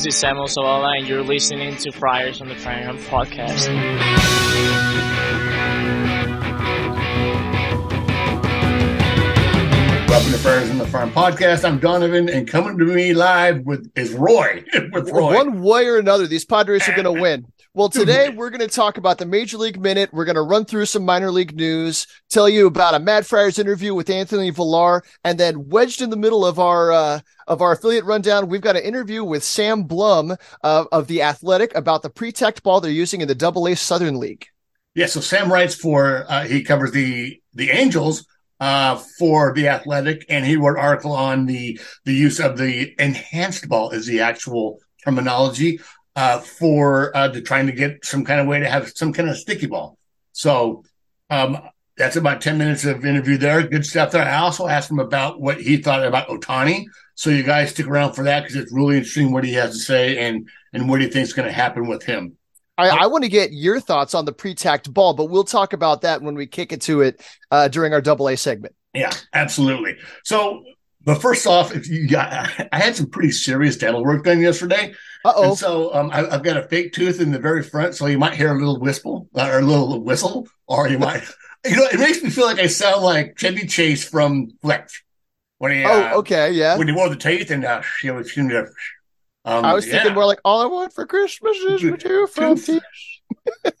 This is Samuel Zavala, and you're listening to Friars on the Framingham podcast. Welcome to Friars on the Farm podcast. I'm Donovan, and coming to me live with is Roy. with Roy. One way or another, these Padres are going to win. Well, today we're going to talk about the Major League Minute. We're going to run through some minor league news, tell you about a Mad Friars interview with Anthony Vilar, and then wedged in the middle of our uh, of our affiliate rundown, we've got an interview with Sam Blum uh, of the Athletic about the pre-tacked ball they're using in the Double A Southern League. Yeah, so Sam writes for uh, he covers the the Angels uh, for the Athletic, and he wrote an article on the the use of the enhanced ball is the actual terminology uh, for uh, to trying to get some kind of way to have some kind of sticky ball. So um, that's about 10 minutes of interview there. Good stuff there. I also asked him about what he thought about Ohtani. So you guys stick around for that because it's really interesting what he has to say and and what he thinks is going to happen with him. I, I want to get your thoughts on the pre-tacked ball, but we'll talk about that when we kick it to it uh, during our double A segment. Yeah, absolutely. So, but first off, if you got, I had some pretty serious dental work done yesterday. And so um, I, have got a fake tooth in the very front, so you might hear a little whistle uh, or a little whistle, or you might, you know, it makes me feel like I sound like Chevy Chase from Fletch when he, oh, uh, okay, yeah, when he wore the teeth and uh, you know, um, I was yeah. thinking more like all I want for Christmas is two front teeth.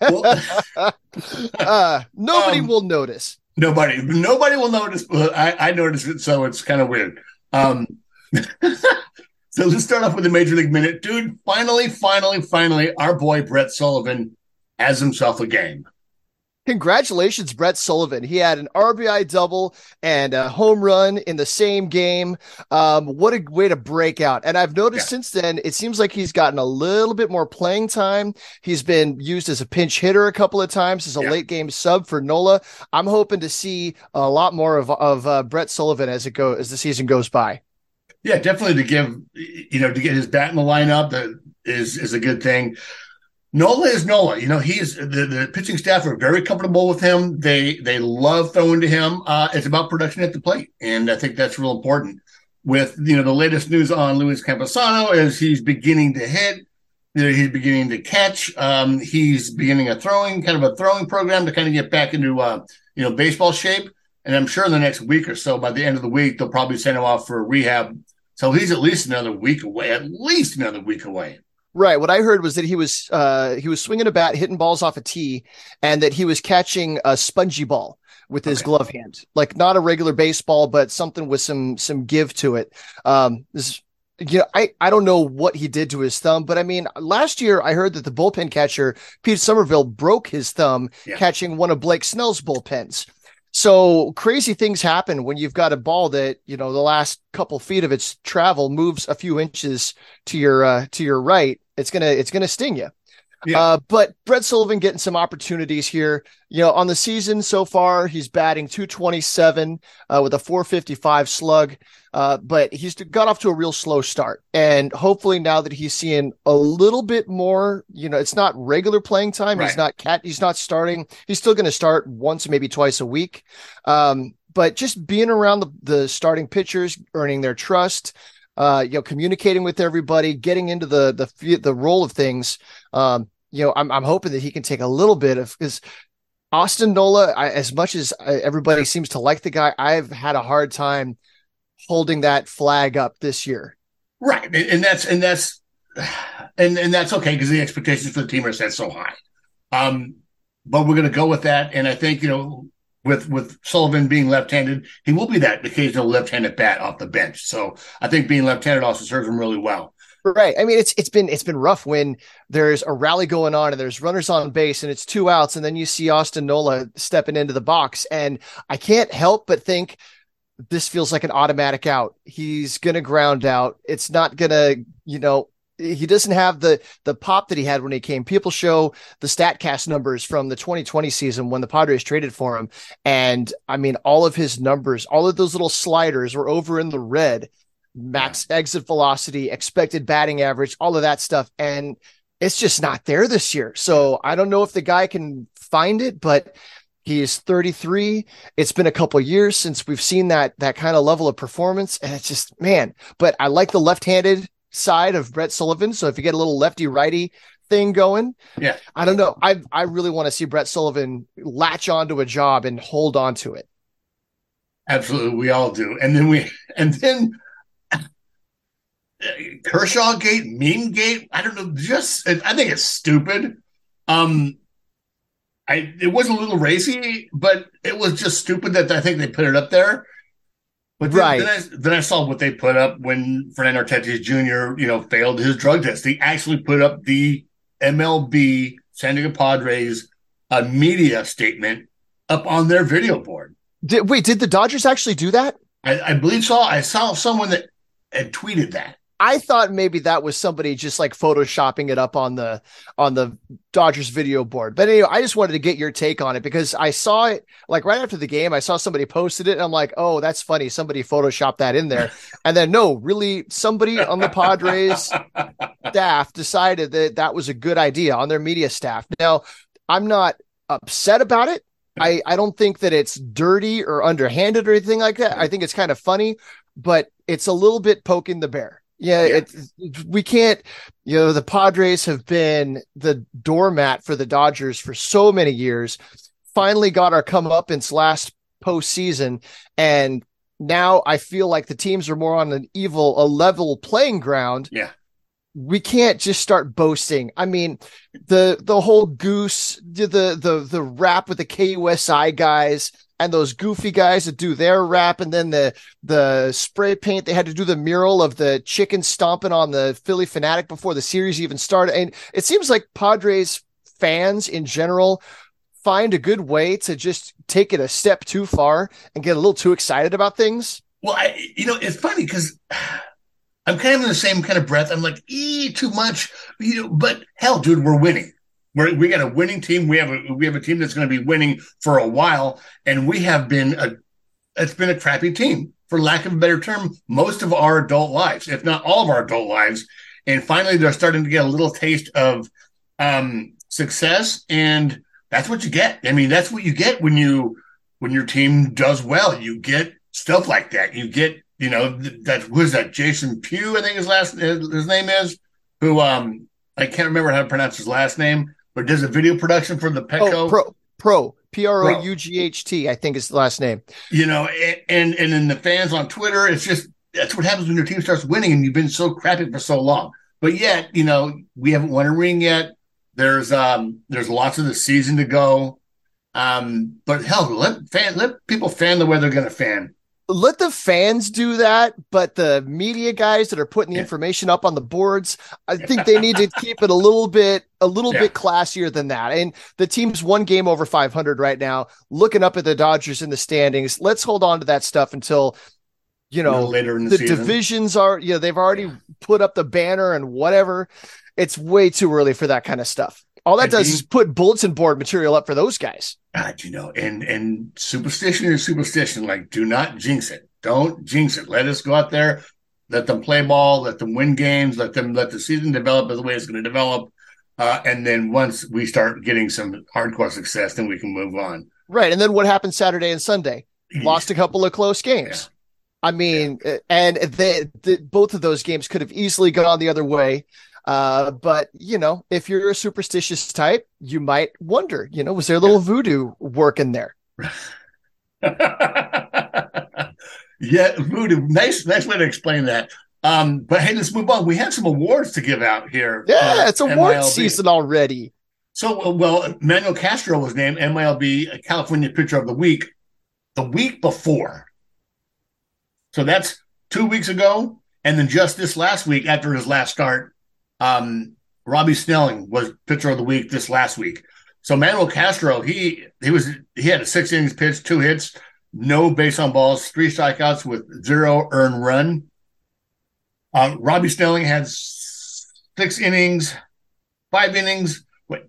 uh, nobody um, will notice. Nobody, nobody will notice. I, I noticed it, so it's kind of weird. Um, so let's start off with the Major League Minute, dude. Finally, finally, finally, our boy Brett Sullivan has himself a game. Congratulations, Brett Sullivan. He had an RBI double and a home run in the same game. Um, what a way to break out. And I've noticed yeah. since then, it seems like he's gotten a little bit more playing time. He's been used as a pinch hitter a couple of times as a yeah. late game sub for Nola. I'm hoping to see a lot more of, of uh, Brett Sullivan as it go as the season goes by. Yeah, definitely to give, you know, to get his bat in the lineup that is, is a good thing. Nola is Nola. You know, he's the, the pitching staff are very comfortable with him. They they love throwing to him. Uh, it's about production at the plate, and I think that's real important. With you know the latest news on Luis Campusano is he's beginning to hit. You know, he's beginning to catch. Um, he's beginning a throwing kind of a throwing program to kind of get back into uh, you know baseball shape. And I'm sure in the next week or so, by the end of the week, they'll probably send him off for rehab. So he's at least another week away. At least another week away. Right. What I heard was that he was uh, he was swinging a bat, hitting balls off a tee, and that he was catching a spongy ball with his okay. glove hand, like not a regular baseball, but something with some some give to it. Um, this, you know, I I don't know what he did to his thumb, but I mean, last year I heard that the bullpen catcher Pete Somerville broke his thumb yeah. catching one of Blake Snell's bullpens. So crazy things happen when you've got a ball that you know the last couple feet of its travel moves a few inches to your uh, to your right. It's gonna it's gonna sting you. Yeah. Uh, but Brett Sullivan getting some opportunities here. You know, on the season so far, he's batting 227 uh, with a 455 slug. Uh, but he's got off to a real slow start. And hopefully now that he's seeing a little bit more, you know, it's not regular playing time. Right. He's not cat. He's not starting. He's still going to start once, maybe twice a week. Um, but just being around the, the starting pitchers, earning their trust, uh, you know, communicating with everybody, getting into the the the role of things. Um, you know, I'm I'm hoping that he can take a little bit of because Austin Nola, I, as much as uh, everybody seems to like the guy, I've had a hard time holding that flag up this year. Right, and that's and that's and and that's okay because the expectations for the team are set so high. Um, but we're going to go with that, and I think you know with with Sullivan being left-handed, he will be that occasional left-handed bat off the bench. So I think being left-handed also serves him really well. Right. I mean, it's it's been it's been rough when there's a rally going on and there's runners on base and it's two outs, and then you see Austin Nola stepping into the box, and I can't help but think this feels like an automatic out. He's going to ground out. It's not going to, you know, he doesn't have the the pop that he had when he came. People show the Statcast numbers from the 2020 season when the Padres traded for him, and I mean, all of his numbers, all of those little sliders were over in the red. Max yeah. exit velocity, expected batting average, all of that stuff, and it's just not there this year. So I don't know if the guy can find it, but he is 33. It's been a couple years since we've seen that that kind of level of performance, and it's just man. But I like the left-handed side of Brett Sullivan. So if you get a little lefty righty thing going, Yeah. I don't know. I I really want to see Brett Sullivan latch onto a job and hold on to it. Absolutely, we all do. And then we, and then Kershaw Gate, Meme Gate. I don't know. Just, I think it's stupid. Um, I it was a little racy, but it was just stupid that I think they put it up there. But then, Right. then, I, then I saw what they put up when Fernando Tatis Jr. you know failed his drug test. They actually put up the MLB San Diego Padres a media statement up on their video board. Did, wait, did the Dodgers actually do that? I, I believe so. I saw someone that had tweeted that. I thought maybe that was somebody just like photoshopping it up on the on the Dodgers video board. But anyway, I just wanted to get your take on it because I saw it like right after the game. I saw somebody posted it, and I'm like, "Oh, that's funny. Somebody photoshopped that in there." And then no, really, somebody on the Padres staff decided that that was a good idea on their media staff. Now, I'm not upset about it. I, I don't think that it's dirty or underhanded or anything like that. I think it's kind of funny, but it's a little bit poking the bear. Yeah, Yeah. It, it- we can't, you know, the Padres have been the doormat for the Dodgers for so many years. Finally got our comeuppance last postseason. And now I feel like the teams are more on an evil, a level playing ground Yeah. we can't just start boasting. I mean, the the whole goose, the the the rap with the KUSI guys and those goofy guys that do their rap, and then the the spray paint. They had to do the mural of the chicken stomping on the Phillie Phanatic before the series even started. And it seems like Padres fans in general find a good way to just take it a step too far and get a little too excited about things. Well, I, you know, it's funny because I'm kind of in the same kind of breath. I'm like, ee, too much, you know. But hell, dude, we're winning. We're, we got a winning team. We have a we have a team that's going to be winning for a while, and we have been a it's been a crappy team for lack of a better term most of our adult lives, if not all of our adult lives. And finally, they're starting to get a little taste of um, success, and that's what you get. I mean, that's what you get when you when your team does well. You get stuff like that. You get, you know, th- that was that Jason Pugh, I think his last his name is, who um I can't remember how to pronounce his last name, but does a video production for the Petco. Oh, pro pro P R O U G H T, I think is the last name. you know, a- and and then the fans on Twitter, it's just that's what happens when your team starts winning and you've been so crappy for so long. But yet, you know, we haven't won a ring yet. There's um there's lots of the season to go. Um, but hell, let fan let people fan the way they're gonna fan. Let the fans do that, but the media guys that are putting the Yeah. information up on the boards, I think they need to keep it a little bit a little Yeah. bit classier than that. And the team's one game over 500 right now, looking up at the Dodgers in the standings. Let's hold on to that stuff until you know later in the, the divisions are you know they've already put up the banner and whatever. It's way too early for that kind of stuff. All that And does being- is put bulletin board material up for those guys. God, you know, and and superstition is superstition. Like, do not jinx it. Don't jinx it. Let us go out there, let them play ball, let them win games, let them let the season develop as the way it's going to develop. Uh, and then once we start getting some hardcore success, then we can move on. Right. And then what happened Saturday and Sunday? lost a couple of close games. I mean, uh, and they, the, both of those games could have easily gone the other way. Uh, but you know, if you're a superstitious type, you might wonder, you know, was there a little voodoo working there? yeah, voodoo. Nice, nice way to explain that. Um, but hey, let's move on. We have some awards to give out here. Yeah, for it's award MILB. season already. So, uh, well, Manuel Castro was named MILB California Pitcher of the Week the week before. So that's two weeks ago. And then just this last week, after his last start, um, Robbie Snelling was Pitcher of the Week this last week. So Manuel Castro, he he was he had a six innings pitch, two hits, no base on balls, three strikeouts with zero earned run. Uh, Robbie Snelling had six innings, five innings, what,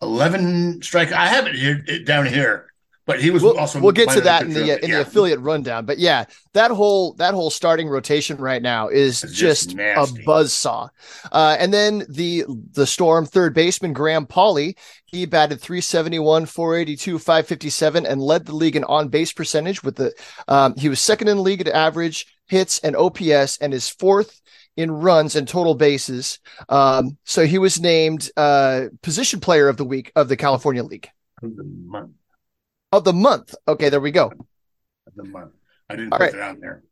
eleven strike. I have it here it, down here, but he was We'll, also. we'll get to that in the in yeah. the affiliate rundown. But yeah, that whole that whole starting rotation right now is It's just, just a nasty. buzzsaw. Uh, and then the the Storm third baseman Graham Pauley, he batted 371, 482, 557, and led the league in on base percentage with the um, he was second in the league at average hits and OPS, and is fourth in runs and total bases. Um, so he was named uh, position player of the week of the California League Of the month. Of the month. Okay, there we go. Of the month. I didn't All put right. it on there.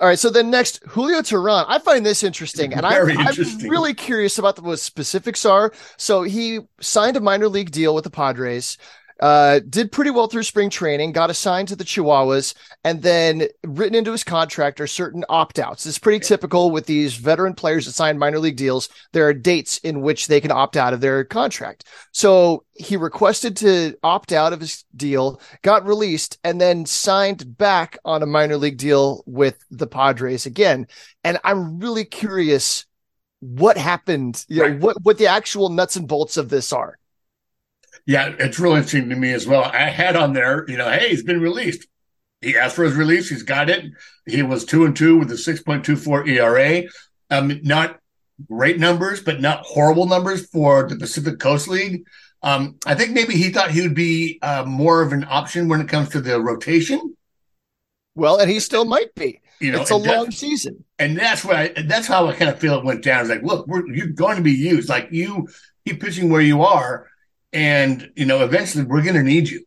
All right. So then next, Julio Teheran. I find this interesting, and Very I'm really curious about what specifics are. So he signed a minor league deal with the Padres. Uh, did pretty well through spring training, got assigned to the Chihuahuas, and then written into his contract are certain opt outs. It's pretty typical with these veteran players that sign minor league deals. There are dates in which they can opt out of their contract. So he requested to opt out of his deal, got released, and then signed back on a minor league deal with the Padres again. And I'm really curious what happened, you know, Right. what, what the actual nuts and bolts of this are. Yeah, it's really interesting to me as well. I had on there, you know, hey, he's been released. He asked for his release. He's got it. He was two and two with a 6.24 ERA. Um, not great numbers, but not horrible numbers for the Pacific Coast League. Um, I think maybe he thought he would be uh, more of an option when it comes to the rotation. Well, and he still might be. You know, it's a long season. and that's why that's how I kind of feel it went down. It's like, look, we're you're going to be used. Like you keep pitching where you are, and you know, eventually we're going to need you,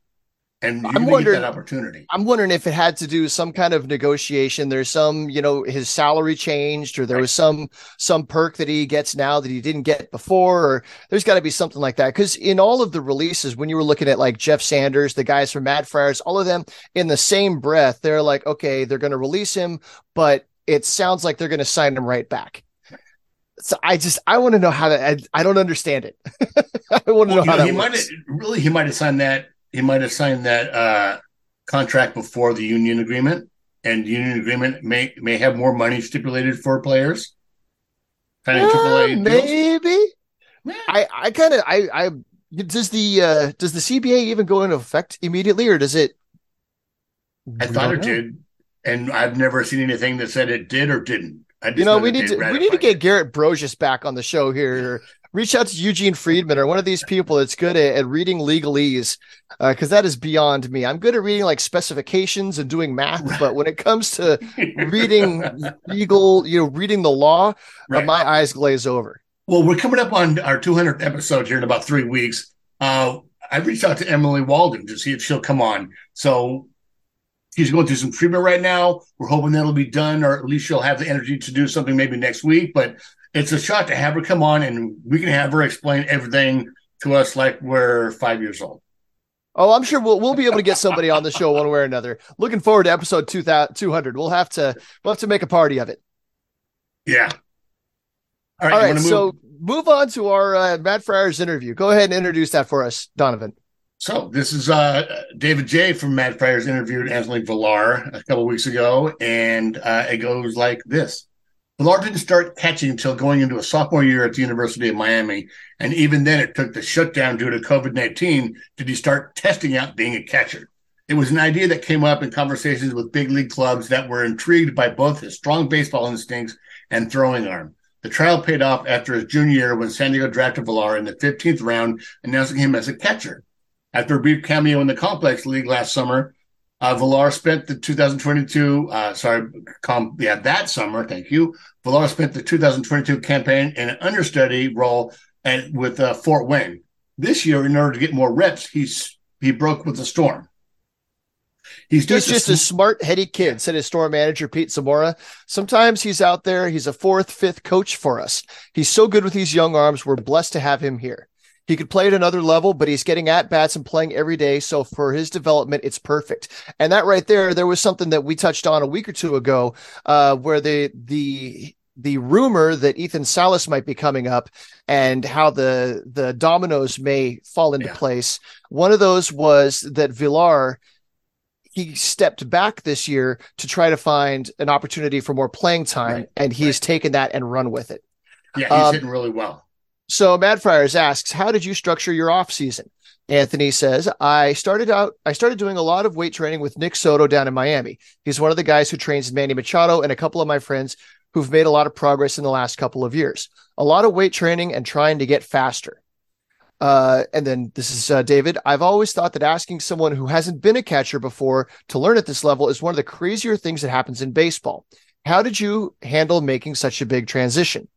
and you're I'm going to get wondering- that opportunity. I'm wondering if it had to do some kind of negotiation. There's some, you know, his salary changed, or there Right. was some some perk that he gets now that he didn't get before, or there's got to be something like that. Because in all of the releases, when you were looking at like Jeff Sanders, the guys from Mad Friars, all of them in the same breath, they're like, okay, they're going to release him, but it sounds like they're going to sign him right back. So I just I want to know how to. I, I don't understand it. I want to Well, know how know, he that might works. have really he might have signed that he might have signed that uh, contract before the union agreement, and the union agreement may may have more money stipulated for players. Kind of Uh, AAA maybe. Yeah. I I kind of I I does the uh does the CBA even go into effect immediately or does it? I We thought it know. did, and I've never seen anything that said it did or didn't. I just You know, know we need to we need to get. Garrett Broshuis back on the show here. Reach out to Eugene Friedman or one of these people that's good at, at reading legalese, because that is beyond me. I'm good at reading like specifications and doing math, but when it comes to reading legal, you know, reading the law, uh, my eyes glaze over. Well, we're coming up on our 200th episode here in about three weeks. Uh, I reached out to Emily Waldon to see if she'll come on. So she's going through some treatment right now. We're hoping that'll be done, or at least she'll have the energy to do something maybe next week. But it's a shot to have her come on and we can have her explain everything to us like we're five years old. Oh, I'm sure we'll we'll be able to get somebody on the show one way or another. Looking forward to episode 2000 200. We'll have to we'll have to make a party of it. Yeah. All right. All right, move- so move on to our uh, Mad Friars interview. Go ahead and introduce that for us, Donovan. So this is uh, David J from Mad Friars interviewed Anthony Vilar a couple weeks ago, and uh, it goes like this: Vilar didn't start catching until going into a sophomore year at the University of Miami, and even then, it took the shutdown due to COVID nineteen did he start testing out being a catcher. It was an idea that came up in conversations with big league clubs that were intrigued by both his strong baseball instincts and throwing arm. The trial paid off after his junior year when San Diego drafted Vilar in the 15th round, announcing him as a catcher. After a brief cameo in the Complex League last summer, uh, Vilar spent the 2022, uh, sorry, com- yeah, that summer, thank you. Vilar spent the 2022 campaign in an understudy role at, with uh, Fort Wayne. This year, in order to get more reps, he's he broke with the Storm. He's He's just, just a a smart, heady kid, said his store manager, Pete Zamora. Sometimes he's out there. He's a fourth, fifth coach for us. He's so good with these young arms. We're blessed to have him here. He could play at another level, but he's getting at bats and playing every day. So for his development, it's perfect. And that right there, there was something that we touched on a week or two ago, uh, where the, the, the rumor that Ethan Salas might be coming up and how the, the dominoes may fall into Yeah. place. One of those was that Vilar, he stepped back this year to try to find an opportunity for more playing time, Right, and he's right. taken that and run with it. yeah, he's um, hitting really well. So Mad Friars asks, "How did you structure your off season?" Anthony says, "I started out. I started doing a lot of weight training with Nick Soto down in Miami. He's one of the guys who trains Manny Machado and a couple of my friends who've made a lot of progress in the last couple of years. A lot of weight training and trying to get faster." Uh, and then this is uh, David. I've always thought that asking someone who hasn't been a catcher before to learn at this level is one of the crazier things that happens in baseball. How did you handle making such a big transition?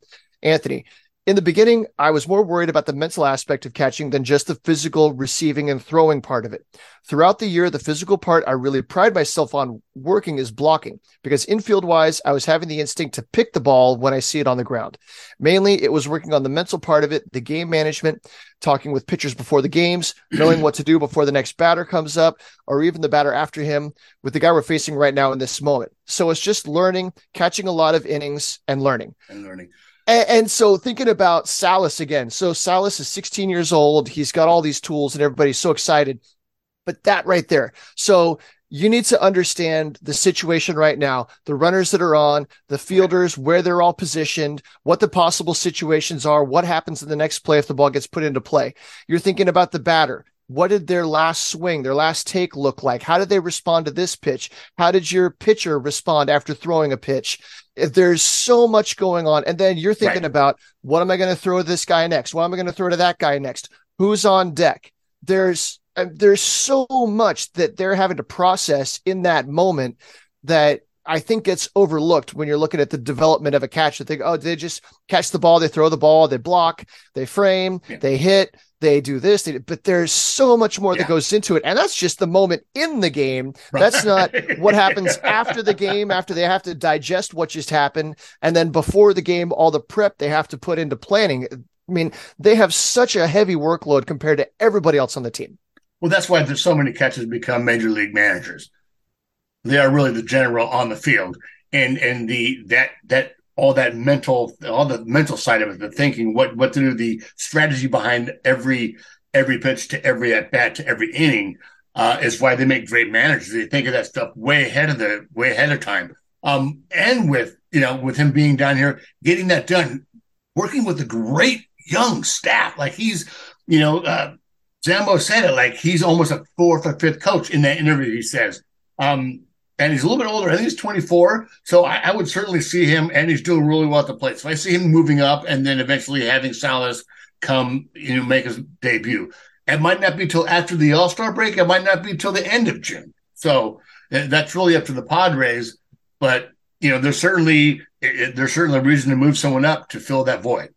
Anthony, in the beginning, I was more worried about the mental aspect of catching than just the physical receiving and throwing part of it. Throughout the year, the physical part I really pride myself on working is blocking because infield wise, I was having the instinct to pick the ball when I see it on the ground. Mainly, it was working on the mental part of it, the game management, talking with pitchers before the games, knowing what to do before the next batter comes up, or even the batter after him with the guy we're facing right now in this moment. So it's just learning, catching a lot of innings and learning. And learning. And, and, so thinking about Salas again. So Salas is 16 years old. He's got all these tools and everybody's so excited. But that right there. So you need to understand the situation right now, the runners that are on, the fielders, where they're all positioned, what the possible situations are, what happens in the next play if the ball gets put into play. You're thinking about the batter. What did their last swing, their last take look like? How did they respond to this pitch? How did your pitcher respond after throwing a pitch? There's so much going on. And then you're thinking right. about what am I going to throw to this guy next? What am I going to throw to that guy next? Who's on deck? There's uh, there's so much that they're having to process in that moment that I think gets overlooked when you're looking at the development of a catch. They think, oh, they just catch the ball, they throw the ball, they block, they frame, yeah. they hit, they do this, they, but there's so much more yeah. that goes into it. And that's just the moment in the game. Right. That's not what happens after the game, after they have to digest what just happened. And then before the game, all the prep they have to put into planning. I mean, they have such a heavy workload compared to everybody else on the team. Well, that's why there's so many catches become major league managers. They are really the general on the field. And and the that that all that mental all the mental side of it the thinking what what to do the strategy behind every every pitch to every at bat to every inning uh, is why they make great managers. They think of that stuff way ahead of the way ahead of time. Um, and with you know with him being down here getting that done working with a great young staff. Like he's you know uh, Zambo said it like he's almost a fourth or fifth coach in that interview he says. Um, and he's a little bit older. I think he's 24. So I, I, would certainly see him, and he's doing really well at the plate. So I see him moving up and then eventually having Salas come, you know, make his debut. It might not be till after the All Star break. It might not be till the end of June. So uh, that's really up to the Padres. But you know, there's certainly it, there's certainly a reason to move someone up to fill that void.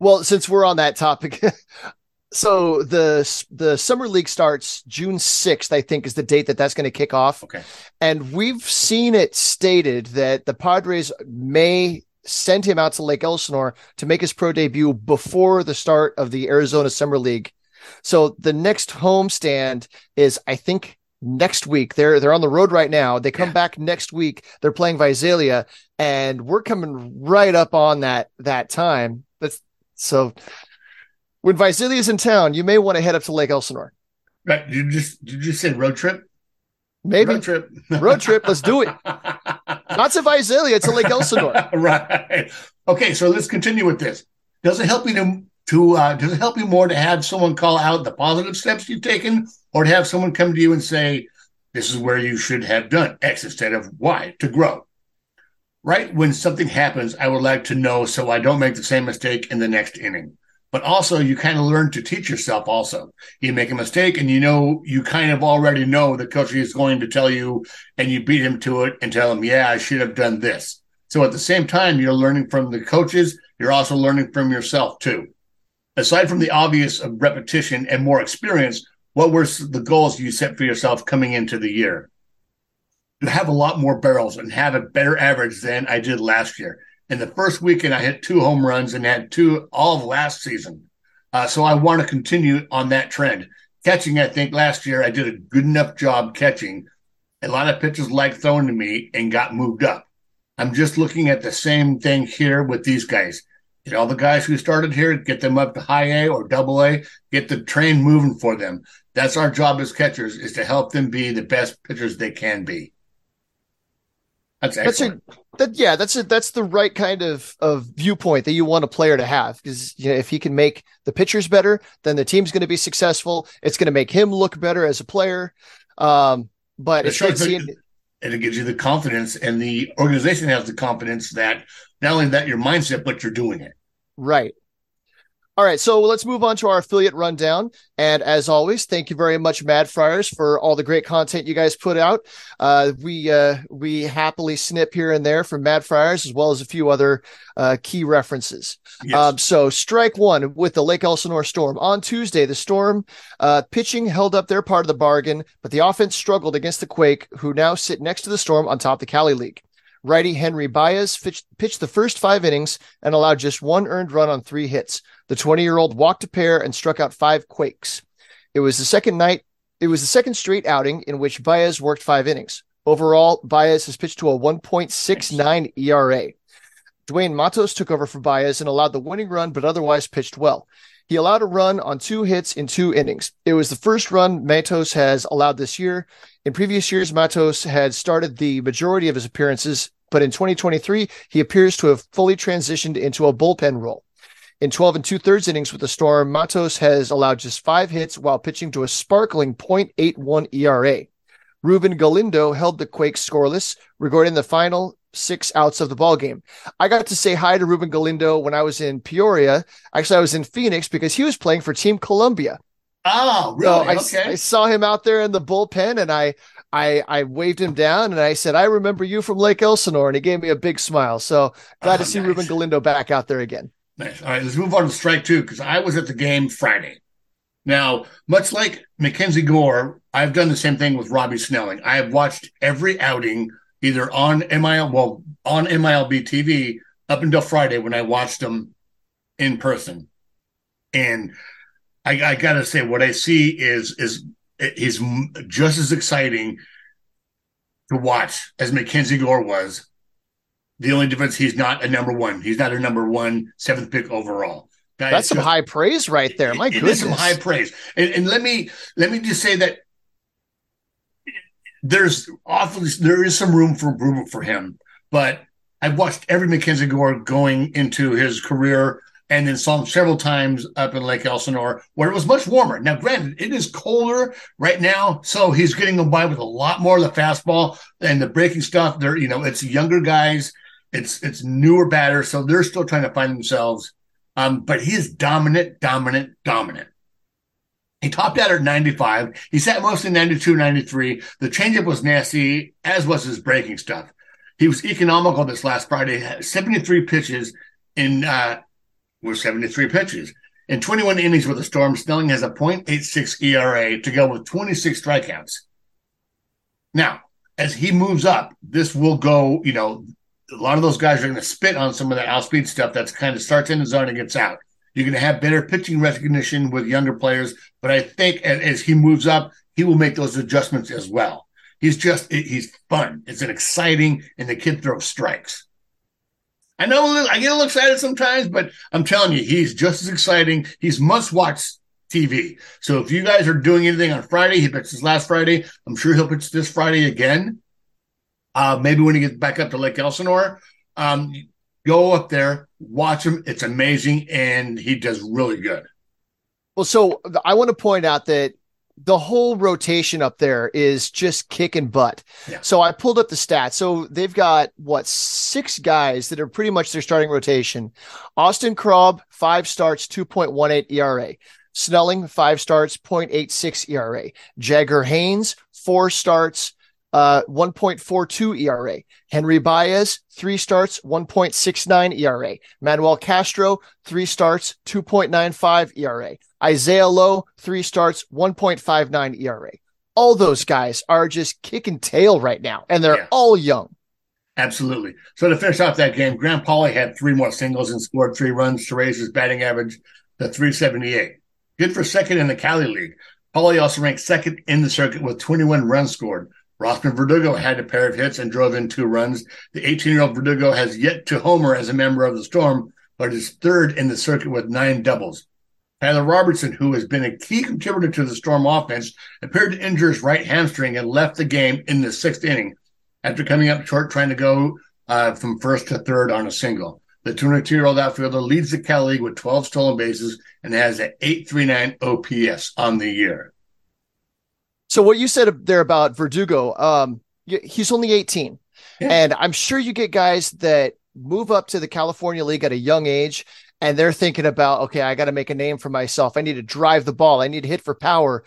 Well, since we're on that topic, so the the summer league starts June 6th I think is the date that that's going to kick off. Okay. And we've seen it stated that the Padres may send him out to Lake Elsinore to make his pro debut before the start of the Arizona Summer League. So the next homestand is I think next week. They're they're on the road right now. They come yeah. back next week. They're playing Visalia and we're coming right up on that that time. That's so when Visalia is in town, you may want to head up to Lake Elsinore. Right. You just did you say road trip? Maybe road trip. road trip. Let's do it. Not to Visalia, to Lake Elsinore. right. Okay, so let's continue with this. Does it help you to to uh, does it help you more to have someone call out the positive steps you've taken, or to have someone come to you and say, "This is where you should have done X instead of Y to grow"? Right when something happens, I would like to know so I don't make the same mistake in the next inning but also you kind of learn to teach yourself also. You make a mistake and you know you kind of already know the coach is going to tell you and you beat him to it and tell him yeah i should have done this. So at the same time you're learning from the coaches. You're also learning from yourself too. Aside from the obvious of repetition and more experience what were the goals you set for yourself coming into the year? To have a lot more barrels and have a better average than i did last year in the first weekend, I hit two home runs and had two all of last season. Uh, so I want to continue on that trend. Catching, I think last year I did a good enough job catching. A lot of pitchers like throwing to me and got moved up. I'm just looking at the same thing here with these guys. Get all the guys who started here, get them up to high A or double A, get the train moving for them. That's our job as catchers is to help them be the best pitchers they can be. That's excellent. That's a, that, yeah, that's a, that's the right kind of of viewpoint that you want a player to have because you know if he can make the pitchers better, then the team's going to be successful. It's going to make him look better as a player. Um, but it it's seeing, and it gives you the confidence, and the organization has the confidence that not only that your mindset, but you're doing it right. All right, so let's move on to our affiliate rundown. And as always, thank you very much, Mad Friars, for all the great content you guys put out. Uh, we uh, we happily snip here and there from Mad Friars, as well as a few other uh, key references. Yes. Um, so, strike one with the Lake Elsinore Storm on Tuesday. The Storm uh, pitching held up their part of the bargain, but the offense struggled against the Quake, who now sit next to the Storm on top of the Cali League. Righty Henry Baez pitched, the first five innings and allowed just one earned run on three hits. The 20 year old walked a pair and struck out five quakes. It was the second night. It was the second straight outing in which Baez worked five innings. Overall, Baez has pitched to a 1.69 ERA. Dwayne Matos took over for Baez and allowed the winning run, but otherwise pitched well. He allowed a run on two hits in two innings. It was the first run Matos has allowed this year. In previous years, Matos had started the majority of his appearances, but in 2023, he appears to have fully transitioned into a bullpen role. In 12 and two thirds innings with the Storm, Matos has allowed just five hits while pitching to a sparkling 0.81 ERA. Ruben Galindo held the Quakes scoreless, recording the final six outs of the ball game. I got to say hi to Ruben Galindo when I was in Peoria. Actually, I was in Phoenix because he was playing for Team Colombia. Oh, So really? I, okay. I saw him out there in the bullpen and I, I I waved him down and I said, I remember you from Lake Elsinore. And he gave me a big smile. So glad Oh, to see nice. Ruben Galindo back out there again. Nice. All right, let's move on to strike two because I was at the game Friday. Now, much like MacKenzie Gore, I've done the same thing with Robbie Snelling. I have watched every outing either on MIL, well, on MILB TV up until Friday when I watched them in person. And I, I gotta say, what I see is is is m- just as exciting to watch as MacKenzie Gore was. The only difference, he's not a number one. He's not a number one seventh pick overall. Guy That's some just- high praise right there. My it- it goodness. is some high praise. And, and let me let me just say that there's awfully there is some room for improvement for him. But I've watched every MacKenzie Gore going into his career and then saw him several times up in Lake Elsinore where it was much warmer. Now, granted, it is colder right now, so he's getting by with a lot more of the fastball and the breaking stuff. They're, you know, it's younger guys, it's it's newer batters, so they're still trying to find themselves. Um, but he is dominant, dominant, dominant. He topped out at 95. He sat mostly 92, 93. The changeup was nasty, as was his breaking stuff. He was economical this last Friday, 73 pitches in, uh, were 73 pitches. In 21 innings with the Storm, Snelling has a 0.86 ERA to go with 26 strikeouts. Now, as he moves up, this will go, you know, a lot of those guys are going to spit on some of the outspeed stuff that's kind of starts in the zone and gets out. You're going to have better pitching recognition with younger players, but I think as, as he moves up, he will make those adjustments as well. He's just he's fun. It's an exciting, and the kid throws strikes. I know I get a little excited sometimes, but I'm telling you, he's just as exciting. He's must watch TV. So if you guys are doing anything on Friday, he pitched his last Friday. I'm sure he'll pitch this Friday again. Uh, maybe when he gets back up to Lake Elsinore, um, go up there, watch him. It's amazing, and he does really good. Well, so I want to point out that the whole rotation up there is just kicking butt. Yeah. So I pulled up the stats. So they've got what six guys that are pretty much their starting rotation. Austin Krob, five starts, 2.18 ERA. Snelling, five starts, 0.86 ERA. Jagger Haynes, four starts, uh, 1.42 ERA. Henry Baez, three starts, 1.69 ERA. Manuel Castro, three starts, 2.95 ERA. Isaiah Lowe, three starts, 1.59 ERA. All those guys are just kicking tail right now, and they're Yeah. all young. Absolutely. So to finish off that game, Graham Pauley had three more singles and scored three runs to raise his batting average to 378. Good for second in the Cali League. Pauley also ranked second in the circuit with 21 runs scored. Rosman Verdugo had a pair of hits and drove in two runs. The 18 year old Verdugo has yet to homer as a member of the Storm, but is third in the circuit with nine doubles. Tyler Robertson, who has been a key contributor to the Storm offense, appeared to injure his right hamstring and left the game in the sixth inning after coming up short trying to go uh, from first to third on a single. The 22 year old outfielder leads the Cal League with 12 stolen bases and has an 839 OPS on the year. So what you said there about Verdugo, um, he's only 18. Yeah. And I'm sure you get guys that move up to the California League at a young age and they're thinking about, okay, I got to make a name for myself. I need to drive the ball. I need to hit for power.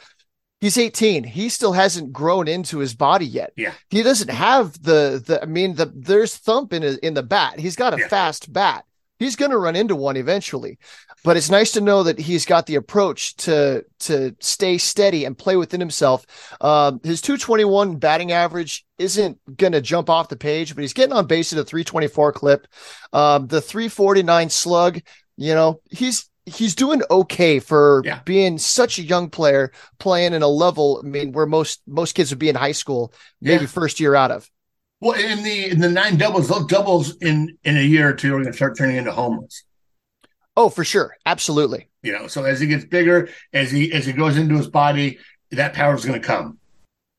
He's 18. He still hasn't grown into his body yet. Yeah. He doesn't have the the I mean the there's thump in his, in the bat. He's got a Yeah. fast bat. He's going to run into one eventually. But it's nice to know that he's got the approach to to stay steady and play within himself. Um, his 221 batting average isn't going to jump off the page, but he's getting on base at a 324 clip. Um, the 349 slug, you know, he's he's doing okay for Yeah. being such a young player playing in a level. I mean, where most most kids would be in high school, maybe Yeah. first year out of. Well, in the in the nine doubles, those doubles in in a year or two are going to start turning into homers. Oh, for sure, absolutely. You know, so as he gets bigger, as he as he goes into his body, that power is going to come.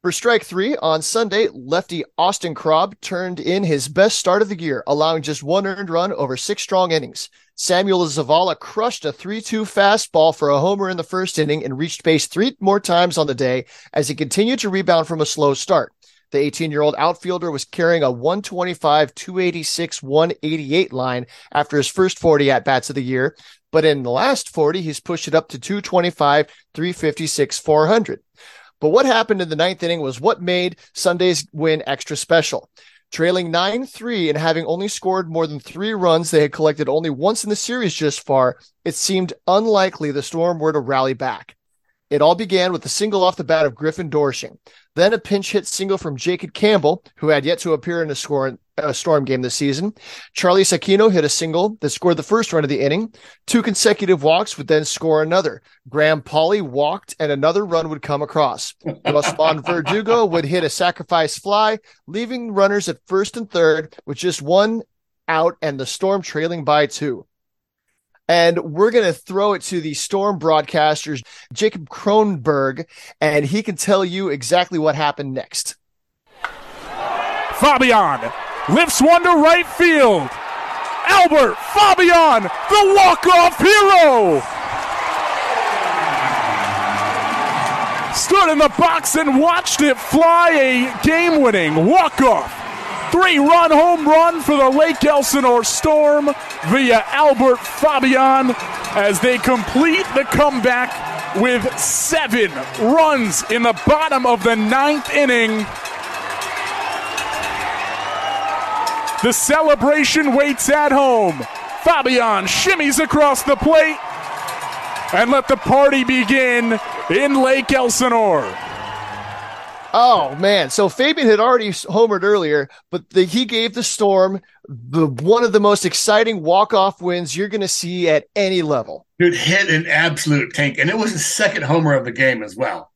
For strike three on Sunday, lefty Austin Krob turned in his best start of the year, allowing just one earned run over six strong innings. Samuel Zavala crushed a 3 2 fastball for a homer in the first inning and reached base three more times on the day as he continued to rebound from a slow start. The 18 year old outfielder was carrying a 125, 286, 188 line after his first 40 at bats of the year. But in the last 40, he's pushed it up to 225, 356, 400. But what happened in the ninth inning was what made Sunday's win extra special. Trailing 9 3 and having only scored more than three runs they had collected only once in the series just far, it seemed unlikely the Storm were to rally back. It all began with a single off the bat of Griffin Doersching, then a pinch hit single from Jacob Campbell, who had yet to appear in a, score, a Storm game this season. Charlie Sakino hit a single that scored the first run of the inning. Two consecutive walks would then score another. Graham Pauley walked and another run would come across. Rosman Verdugo would hit a sacrifice fly, leaving runners at first and third with just one out and the Storm trailing by two. And we're going to throw it to the Storm broadcasters, Jacob Kronberg, and he can tell you exactly what happened next. Fabian lifts one to right field. Albert Fabian, the walk-off hero. Stood in the box and watched it fly a game-winning walk-off. Three-run home run for the Lake Elsinore Storm via Albert Fabian as they complete the comeback with seven runs in the bottom of the ninth inning. The celebration waits at home. Fabian shimmies across the plate and let the party begin in Lake Elsinore. Oh man! So Fabian had already homered earlier, but the, he gave the Storm the one of the most exciting walk-off wins you're going to see at any level. Dude hit an absolute tank, and it was his second homer of the game as well.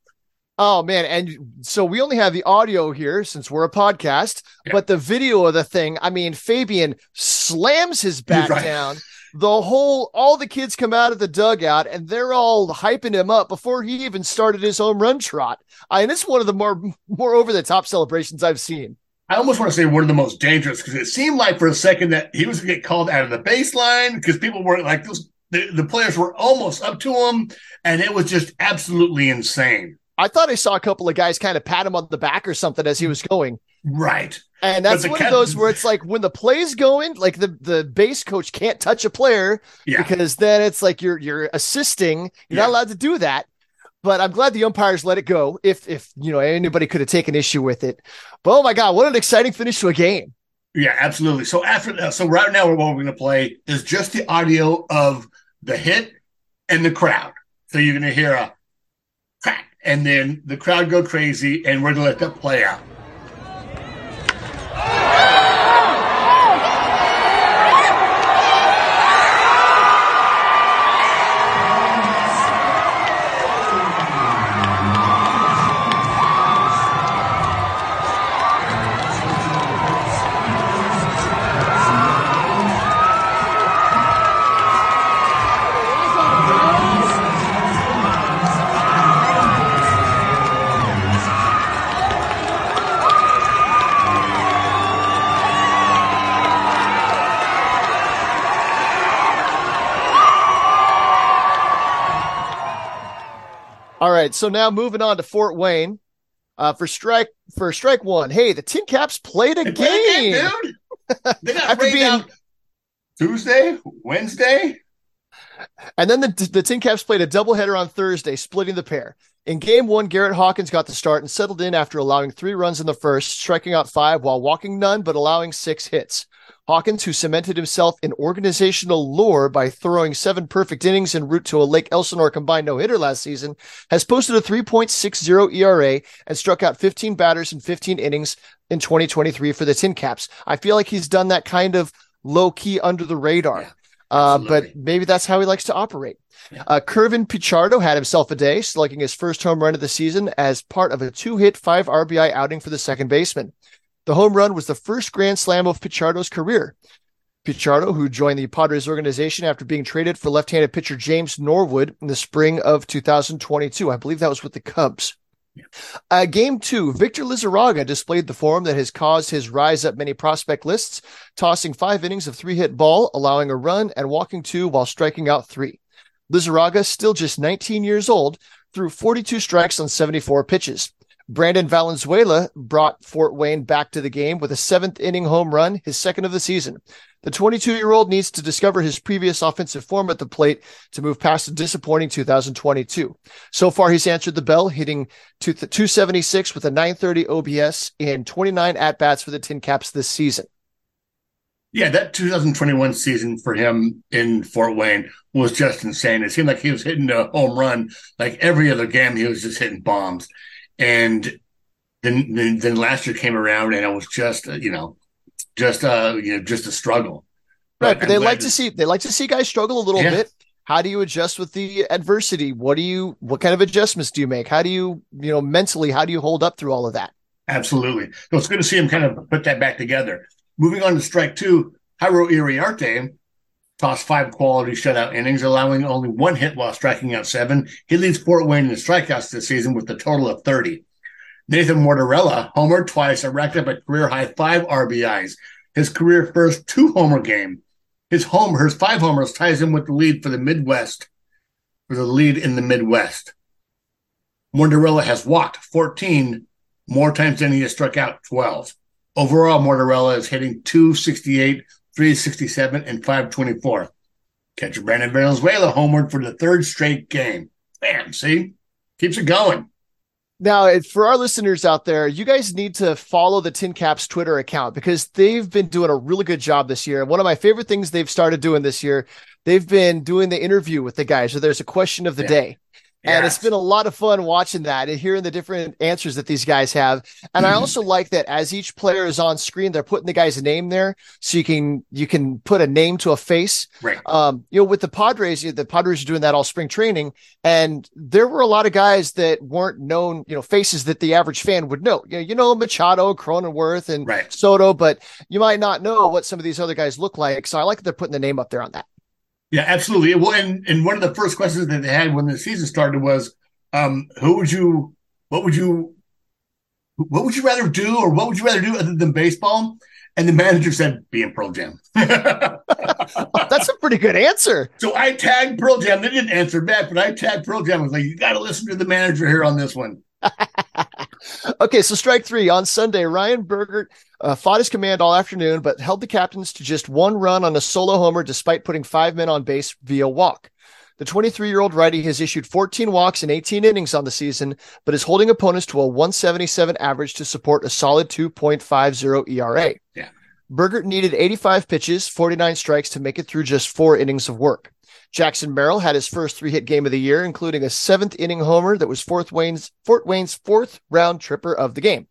Oh man! And so we only have the audio here since we're a podcast, Yeah. but the video of the thing. I mean, Fabian slams his bat Right. down. The whole, all the kids come out of the dugout and they're all hyping him up before he even started his home run trot. I mean, it's one of the more more over the top celebrations I've seen. I almost want to say one of the most dangerous because it seemed like for a second that he was going to get called out of the baseline because people were like those. The, the players were almost up to him, and it was just absolutely insane. I thought I saw a couple of guys kind of pat him on the back or something as he was going. Right. And that's one of those where it's like when the play's going, like the, the base coach can't touch a player Yeah. because then it's like you're you're assisting. You're Yeah. not allowed to do that. But I'm glad the umpires let it go. If if you know anybody could have taken issue with it. But oh my god, what an exciting finish to a game. Yeah, absolutely. So after that, so right now what we're going to play is just the audio of the hit and the crowd. So you're going to hear a crack, and then the crowd go crazy, and we're going to let that play out. So now moving on to Fort Wayne. Uh, for strike for strike one. Hey, the Tin Caps played a They game. game, dude. They got After being- out Tuesday, Wednesday. And then the, the Tin Caps played a doubleheader on Thursday, splitting the pair. In game one, Garrett Hawkins got the start and settled in after allowing three runs in the first, striking out five while walking none, but allowing six hits. Hawkins, who cemented himself in organizational lore by throwing seven perfect innings en route to a Lake Elsinore combined no hitter last season, has posted a 3.60 ERA and struck out 15 batters in 15 innings in 2023 for the Tin Caps. I feel like he's done that kind of low key under the radar. Yeah, uh, but maybe that's how he likes to operate. Uh, Kervin Pichardo had himself a day, slugging his first home run of the season as part of a two hit, five RBI outing for the second baseman. The home run was the first grand slam of Pichardo's career. Pichardo, who joined the Padres organization after being traded for left handed pitcher James Norwood in the spring of 2022. I believe that was with the Cubs. Yeah. Uh, game two, Victor Lizarraga displayed the form that has caused his rise up many prospect lists, tossing five innings of three hit ball, allowing a run, and walking two while striking out three. Lizarraga, still just 19 years old, threw 42 strikes on 74 pitches. Brandon Valenzuela brought Fort Wayne back to the game with a seventh inning home run, his second of the season. The 22 year old needs to discover his previous offensive form at the plate to move past a disappointing 2022. So far, he's answered the bell, hitting 276 with a 930 OPS in 29 at bats for the Tin Caps this season. Yeah, that 2021 season for him in Fort Wayne was just insane. It seemed like he was hitting a home run like every other game. He was just hitting bombs. And then, then, then last year came around and it was just, uh, you know, just, uh, you know, just a struggle. Right. But, but they like to, to see, they like to see guys struggle a little yeah. bit. How do you adjust with the adversity? What do you, what kind of adjustments do you make? How do you, you know, mentally, how do you hold up through all of that? Absolutely. So it's good to see him kind of put that back together. Moving on to strike two, Jairo Iriarte tossed five quality shutout innings, allowing only one hit while striking out seven. He leads Fort Wayne in strikeouts this season with a total of 30. Nathan Martorella homered twice and racked up a career high five RBIs, his career first two homer game. His homer, his five homers ties him with the lead for the Midwest, for the lead in the Midwest. Martorella has walked 14 more times than he has struck out 12. Overall, Martorella is hitting 268 367, and 524. Catcher Brandon Valenzuela homeward for the third straight game. Bam, see? Keeps it going. Now, for our listeners out there, you guys need to follow the Tin Caps Twitter account because they've been doing a really good job this year. And one of my favorite things they've started doing this year, they've been doing the interview with the guys. So there's a question of the yeah. day. And it's been a lot of fun watching that and hearing the different answers that these guys have. And I also like that as each player is on screen, they're putting the guy's name there, so you can you can put a name to a face. Right. Um, you know, with the Padres, the Padres are doing that all spring training, and there were a lot of guys that weren't known, you know, faces that the average fan would know. You know, you know Machado, Cronenworth, and right. Soto, but you might not know what some of these other guys look like. So I like that they're putting the name up there on that. Yeah, absolutely. Well, and, and one of the first questions that they had when the season started was, um, who would you, what would you, what would you rather do, or what would you rather do other than baseball? And the manager said, "Be in Pearl Jam." That's a pretty good answer. So I tagged Pearl Jam. They didn't answer back, but I tagged Pearl Jam. I was like, "You got to listen to the manager here on this one." okay, so strike three on Sunday. Ryan Bergert uh, fought his command all afternoon, but held the captains to just one run on a solo homer despite putting five men on base via walk. The 23 year old righty has issued 14 walks in 18 innings on the season, but is holding opponents to a 177 average to support a solid 2.50 ERA. Yeah. Bergert needed 85 pitches, 49 strikes to make it through just four innings of work. Jackson Merrill had his first three hit game of the year, including a seventh inning homer that was Fort Wayne's, Fort Wayne's fourth round tripper of the game.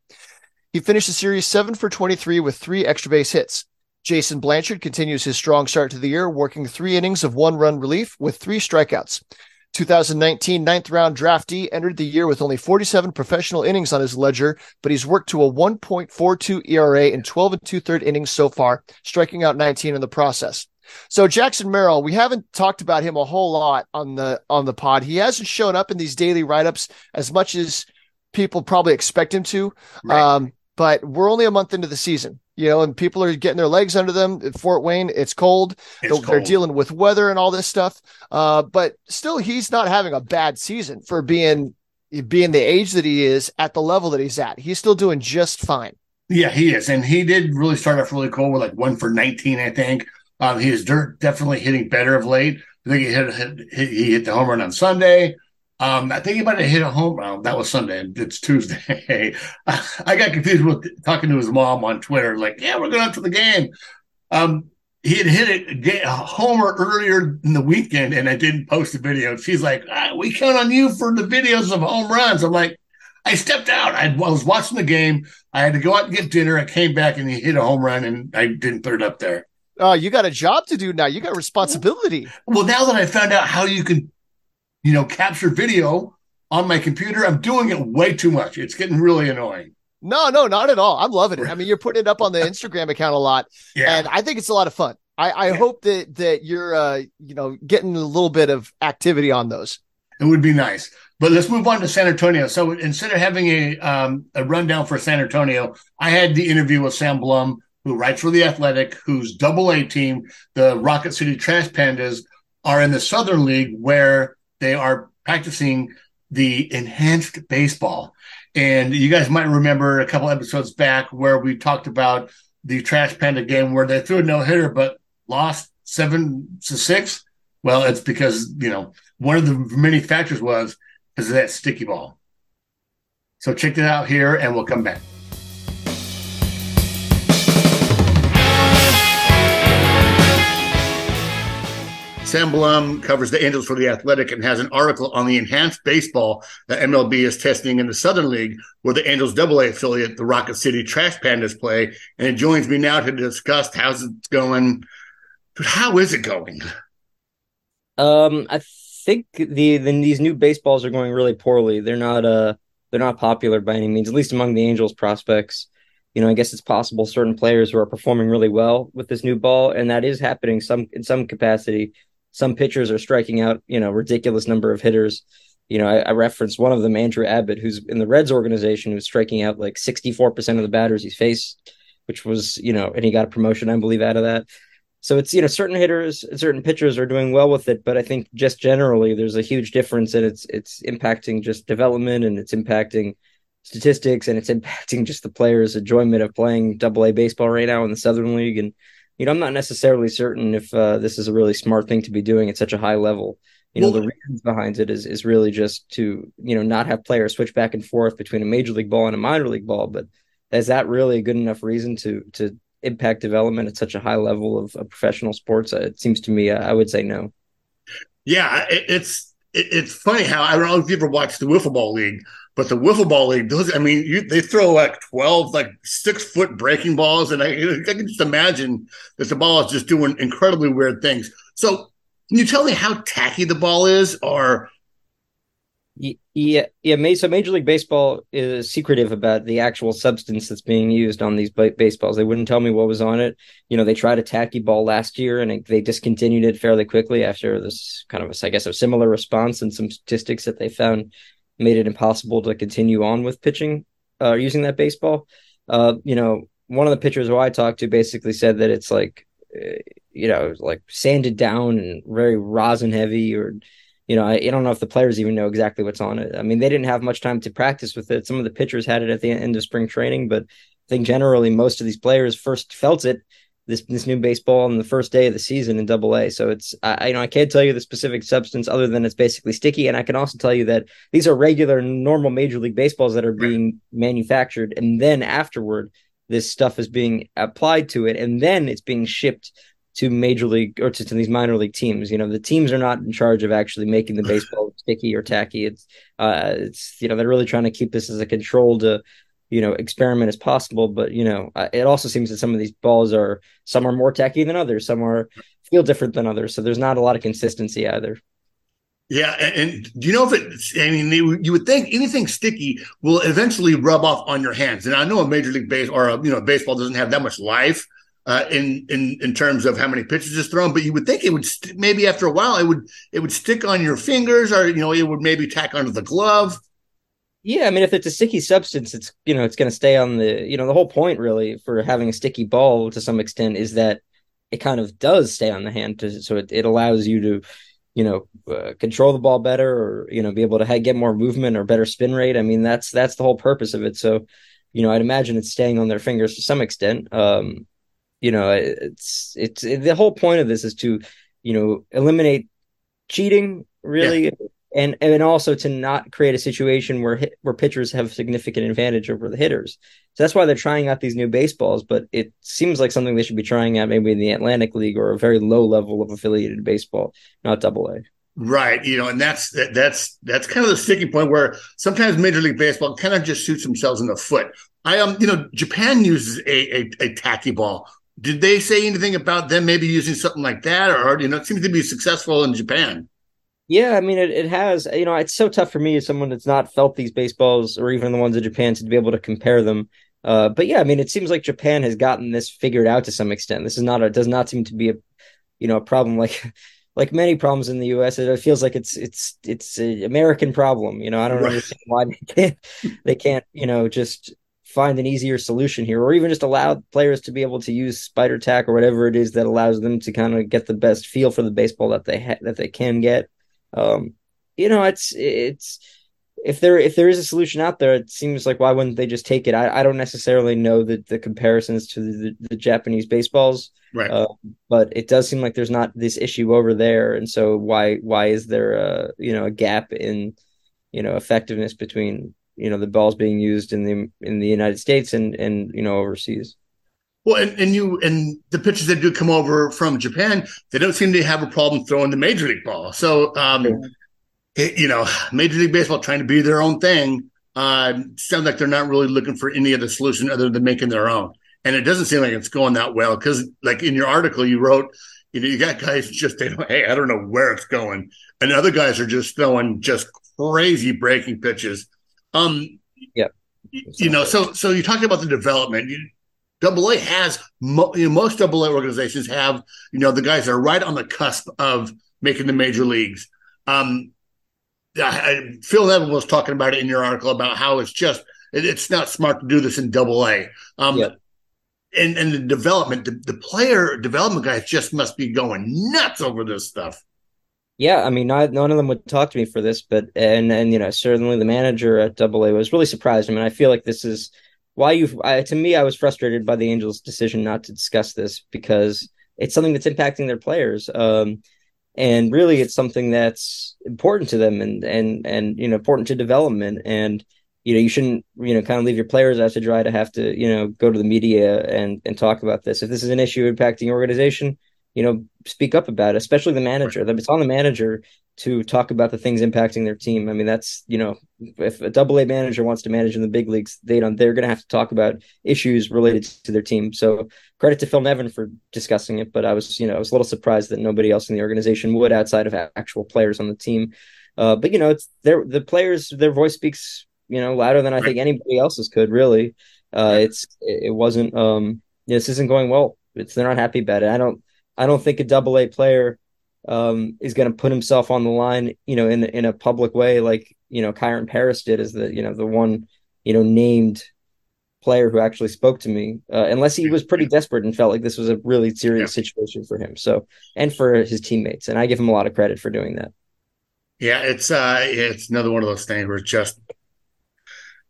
He finished the series seven for 23 with three extra base hits. Jason Blanchard continues his strong start to the year, working three innings of one run relief with three strikeouts. 2019 ninth round draftee entered the year with only 47 professional innings on his ledger, but he's worked to a 1.42 ERA in 12 and two third innings so far, striking out 19 in the process. So Jackson Merrill, we haven't talked about him a whole lot on the on the pod. He hasn't shown up in these daily write-ups as much as people probably expect him to. Right. Um, but we're only a month into the season, you know, and people are getting their legs under them at Fort Wayne. It's cold. It's they're, cold. they're, dealing with weather and all this stuff. Uh, but still, he's not having a bad season for being being the age that he is at the level that he's at. He's still doing just fine. Yeah, he is, and he did really start off really cool with like one for nineteen, I think. Um, he is definitely hitting better of late. I think he hit, hit he hit the home run on Sunday. Um, I think he might have hit a home run. That was Sunday. It's Tuesday. I got confused with talking to his mom on Twitter. Like, yeah, we're going up to the game. Um, he had hit a, a, homer earlier in the weekend, and I didn't post the video. She's like, ah, "We count on you for the videos of home runs." I'm like, I stepped out. I, I was watching the game. I had to go out and get dinner. I came back, and he hit a home run, and I didn't put it up there. Oh, you got a job to do now. You got responsibility. Well, now that I found out how you can you know, capture video on my computer. I'm doing it way too much. It's getting really annoying. No, no, not at all. I'm loving it. I mean, you're putting it up on the Instagram account a lot, yeah. and I think it's a lot of fun. I, I yeah. hope that that you're, uh, you know, getting a little bit of activity on those. It would be nice. But let's move on to San Antonio. So instead of having a um, a rundown for San Antonio, I had the interview with Sam Blum, who writes for the Athletic, whose Double A team, the Rocket City Trash Pandas, are in the Southern League, where they are practicing the enhanced baseball. And you guys might remember a couple episodes back where we talked about the Trash Panda game where they threw a no hitter but lost seven to six. Well, it's because, you know, one of the many factors was of that sticky ball. So check it out here and we'll come back. Sam Blum covers the Angels for the Athletic and has an article on the enhanced baseball that MLB is testing in the Southern League, where the Angels Double A affiliate, the Rocket City Trash Pandas, play. And it joins me now to discuss how's it going. How is it going? Um, I think the, the these new baseballs are going really poorly. They're not uh they're not popular by any means, at least among the Angels prospects you know, I guess it's possible certain players who are performing really well with this new ball, and that is happening some in some capacity some pitchers are striking out, you know, ridiculous number of hitters. You know, I, I referenced one of them, Andrew Abbott, who's in the Reds organization, who's striking out like 64% of the batters he's faced, which was, you know, and he got a promotion, I believe, out of that. So it's, you know, certain hitters, certain pitchers are doing well with it, but I think just generally there's a huge difference and it's it's impacting just development and it's impacting statistics and it's impacting just the players' enjoyment of playing double A baseball right now in the Southern League. And you know, I'm not necessarily certain if uh, this is a really smart thing to be doing at such a high level. You know, well, the reasons behind it is is really just to you know not have players switch back and forth between a major league ball and a minor league ball. But is that really a good enough reason to to impact development at such a high level of, of professional sports? Uh, it seems to me, uh, I would say no. Yeah, it, it's it, it's funny how I don't know if you ever watched the Wiffle Ball League, but the wiffle ball league, those, I mean, you, they throw like 12, like six foot breaking balls. And I, I can just imagine that the ball is just doing incredibly weird things. So can you tell me how tacky the ball is or? Yeah, yeah. So Major League Baseball is secretive about the actual substance that's being used on these baseballs. They wouldn't tell me what was on it. You know, they tried a tacky ball last year and they discontinued it fairly quickly after this kind of, I guess, a similar response and some statistics that they found made it impossible to continue on with pitching uh, using that baseball. Uh, you know, one of the pitchers who I talked to basically said that it's like, uh, you know, like sanded down and very rosin heavy, or, you know, I, I, don't know if the players even know exactly what's on it. I mean, they didn't have much time to practice with it. Some of the pitchers had it at the end of spring training, but I think generally most of these players first felt it this this new baseball on the first day of the season in Double A. So it's I you know I can't tell you the specific substance other than it's basically sticky, and I can also tell you that these are regular normal Major League baseballs that are being manufactured, and then afterward this stuff is being applied to it, and then it's being shipped to major league or to, to, these minor league teams. You know, the teams are not in charge of actually making the baseball sticky or tacky. It's uh, it's you know they're really trying to keep this as a controlled uh, you know experiment as possible. But you know it also seems that some of these balls are some are more tacky than others. Some are feel different than others. So there's not a lot of consistency either. Yeah and, do you know if it i mean you would think anything sticky will eventually rub off on your hands. And i know a major league base or a, you know baseball doesn't have that much life uh, in in in terms of how many pitches is thrown, but you would think it would st- maybe after a while it would it would stick on your fingers, or you know it would maybe tack onto the glove. Yeah, I mean, if it's a sticky substance, it's you know it's going to stay on the you know the whole point really for having a sticky ball to some extent is that it kind of does stay on the hand, to, so it, it allows you to you know uh, control the ball better or you know be able to have, get more movement or better spin rate. I mean, that's that's the whole purpose of it. So you know, I'd imagine it's staying on their fingers to some extent. Um, you know, it's it's it, the whole point of this is to you know eliminate cheating, really, yeah. and and also to not create a situation where hit, where pitchers have significant advantage over the hitters. So that's why they're trying out these new baseballs. But it seems like something they should be trying out maybe in the Atlantic League or a very low level of affiliated baseball, not Double A. Right, you know, and that's that's that's kind of the sticking point where sometimes Major League Baseball kind of just shoots themselves in the foot. I um, you know, Japan uses a, a, a tacky ball. Did they say anything about them maybe using something like that, or you know, it seems to be successful in Japan? Yeah, I mean, it, it has. You know, it's so tough for me as someone that's not felt these baseballs or even the ones in Japan to be able to compare them. Uh, but yeah, I mean, it seems like Japan has gotten this figured out to some extent. This is not a does not seem to be a you know a problem like like many problems in the U.S., it feels like it's it's it's an American problem. You know, I don't right. understand why they can't they can't you know just find an easier solution here, or even just allow players to be able to use spider tack or whatever it is that allows them to kind of get the best feel for the baseball that they ha- that they can get. Um, you know, it's it's if there if there is a solution out there, it seems like why wouldn't they just take it? I, I don't necessarily know the, the comparisons to the, the Japanese baseballs, right? Uh, but it does seem like there's not this issue over there, and so why why is there a you know a gap in you know effectiveness between you know the balls being used in the in the United States and and you know overseas? Well, and, and you and the pitchers that do come over from Japan, they don't seem to have a problem throwing the major league ball. So um, it, you know, Major League Baseball trying to be their own thing. Uh, sounds like they're not really looking for any other solution other than making their own. And it doesn't seem like it's going that well because, like in your article, you wrote, you know, you got guys just they don't, hey, I don't know where it's going, and other guys are just throwing just crazy breaking pitches. Um, yeah, you know, so so you talked about the development. You, Double A has mo- you know, most Double A organizations have you know the guys are right on the cusp of making the major leagues. Um, I, Phil Nevin was talking about it in your article about how it's just it, it's not smart to do this in Double A. Um, yep. And and the development, the, the player development guys just must be going nuts over this stuff. Yeah, I mean, not, none of them would talk to me for this, but and and you know certainly the manager at Double A was really surprised. I mean, I feel like this is why you. To me, I was frustrated by the Angels' decision not to discuss this because it's something that's impacting their players. Um, and really it's something that's important to them and and and you know important to development and you know you shouldn't you know kind of leave your players out to dry to have to you know go to the media and and talk about this if this is an issue impacting your organization you know speak up about it especially the manager right. it's on the manager to talk about the things impacting their team. I mean, that's you know, if a double A manager wants to manage in the big leagues, they don't. They're going to have to talk about issues related to their team. So credit to Phil Nevin for discussing it. But I was, you know, I was a little surprised that nobody else in the organization would, outside of actual players on the team. Uh, but you know, it's their the players. Their voice speaks, you know, louder than I think anybody else's could. Really, uh, it's it wasn't. Um, this isn't going well. It's they're not happy about it. I don't. I don't think a double A player um, is going to put himself on the line, you know, in in a public way, like you know, Kyren Paris did, as the you know the one you know named player who actually spoke to me, uh, unless he was pretty desperate and felt like this was a really serious yeah. situation for him. So and for his teammates, and I give him a lot of credit for doing that. Yeah, it's uh, it's another one of those things where it's just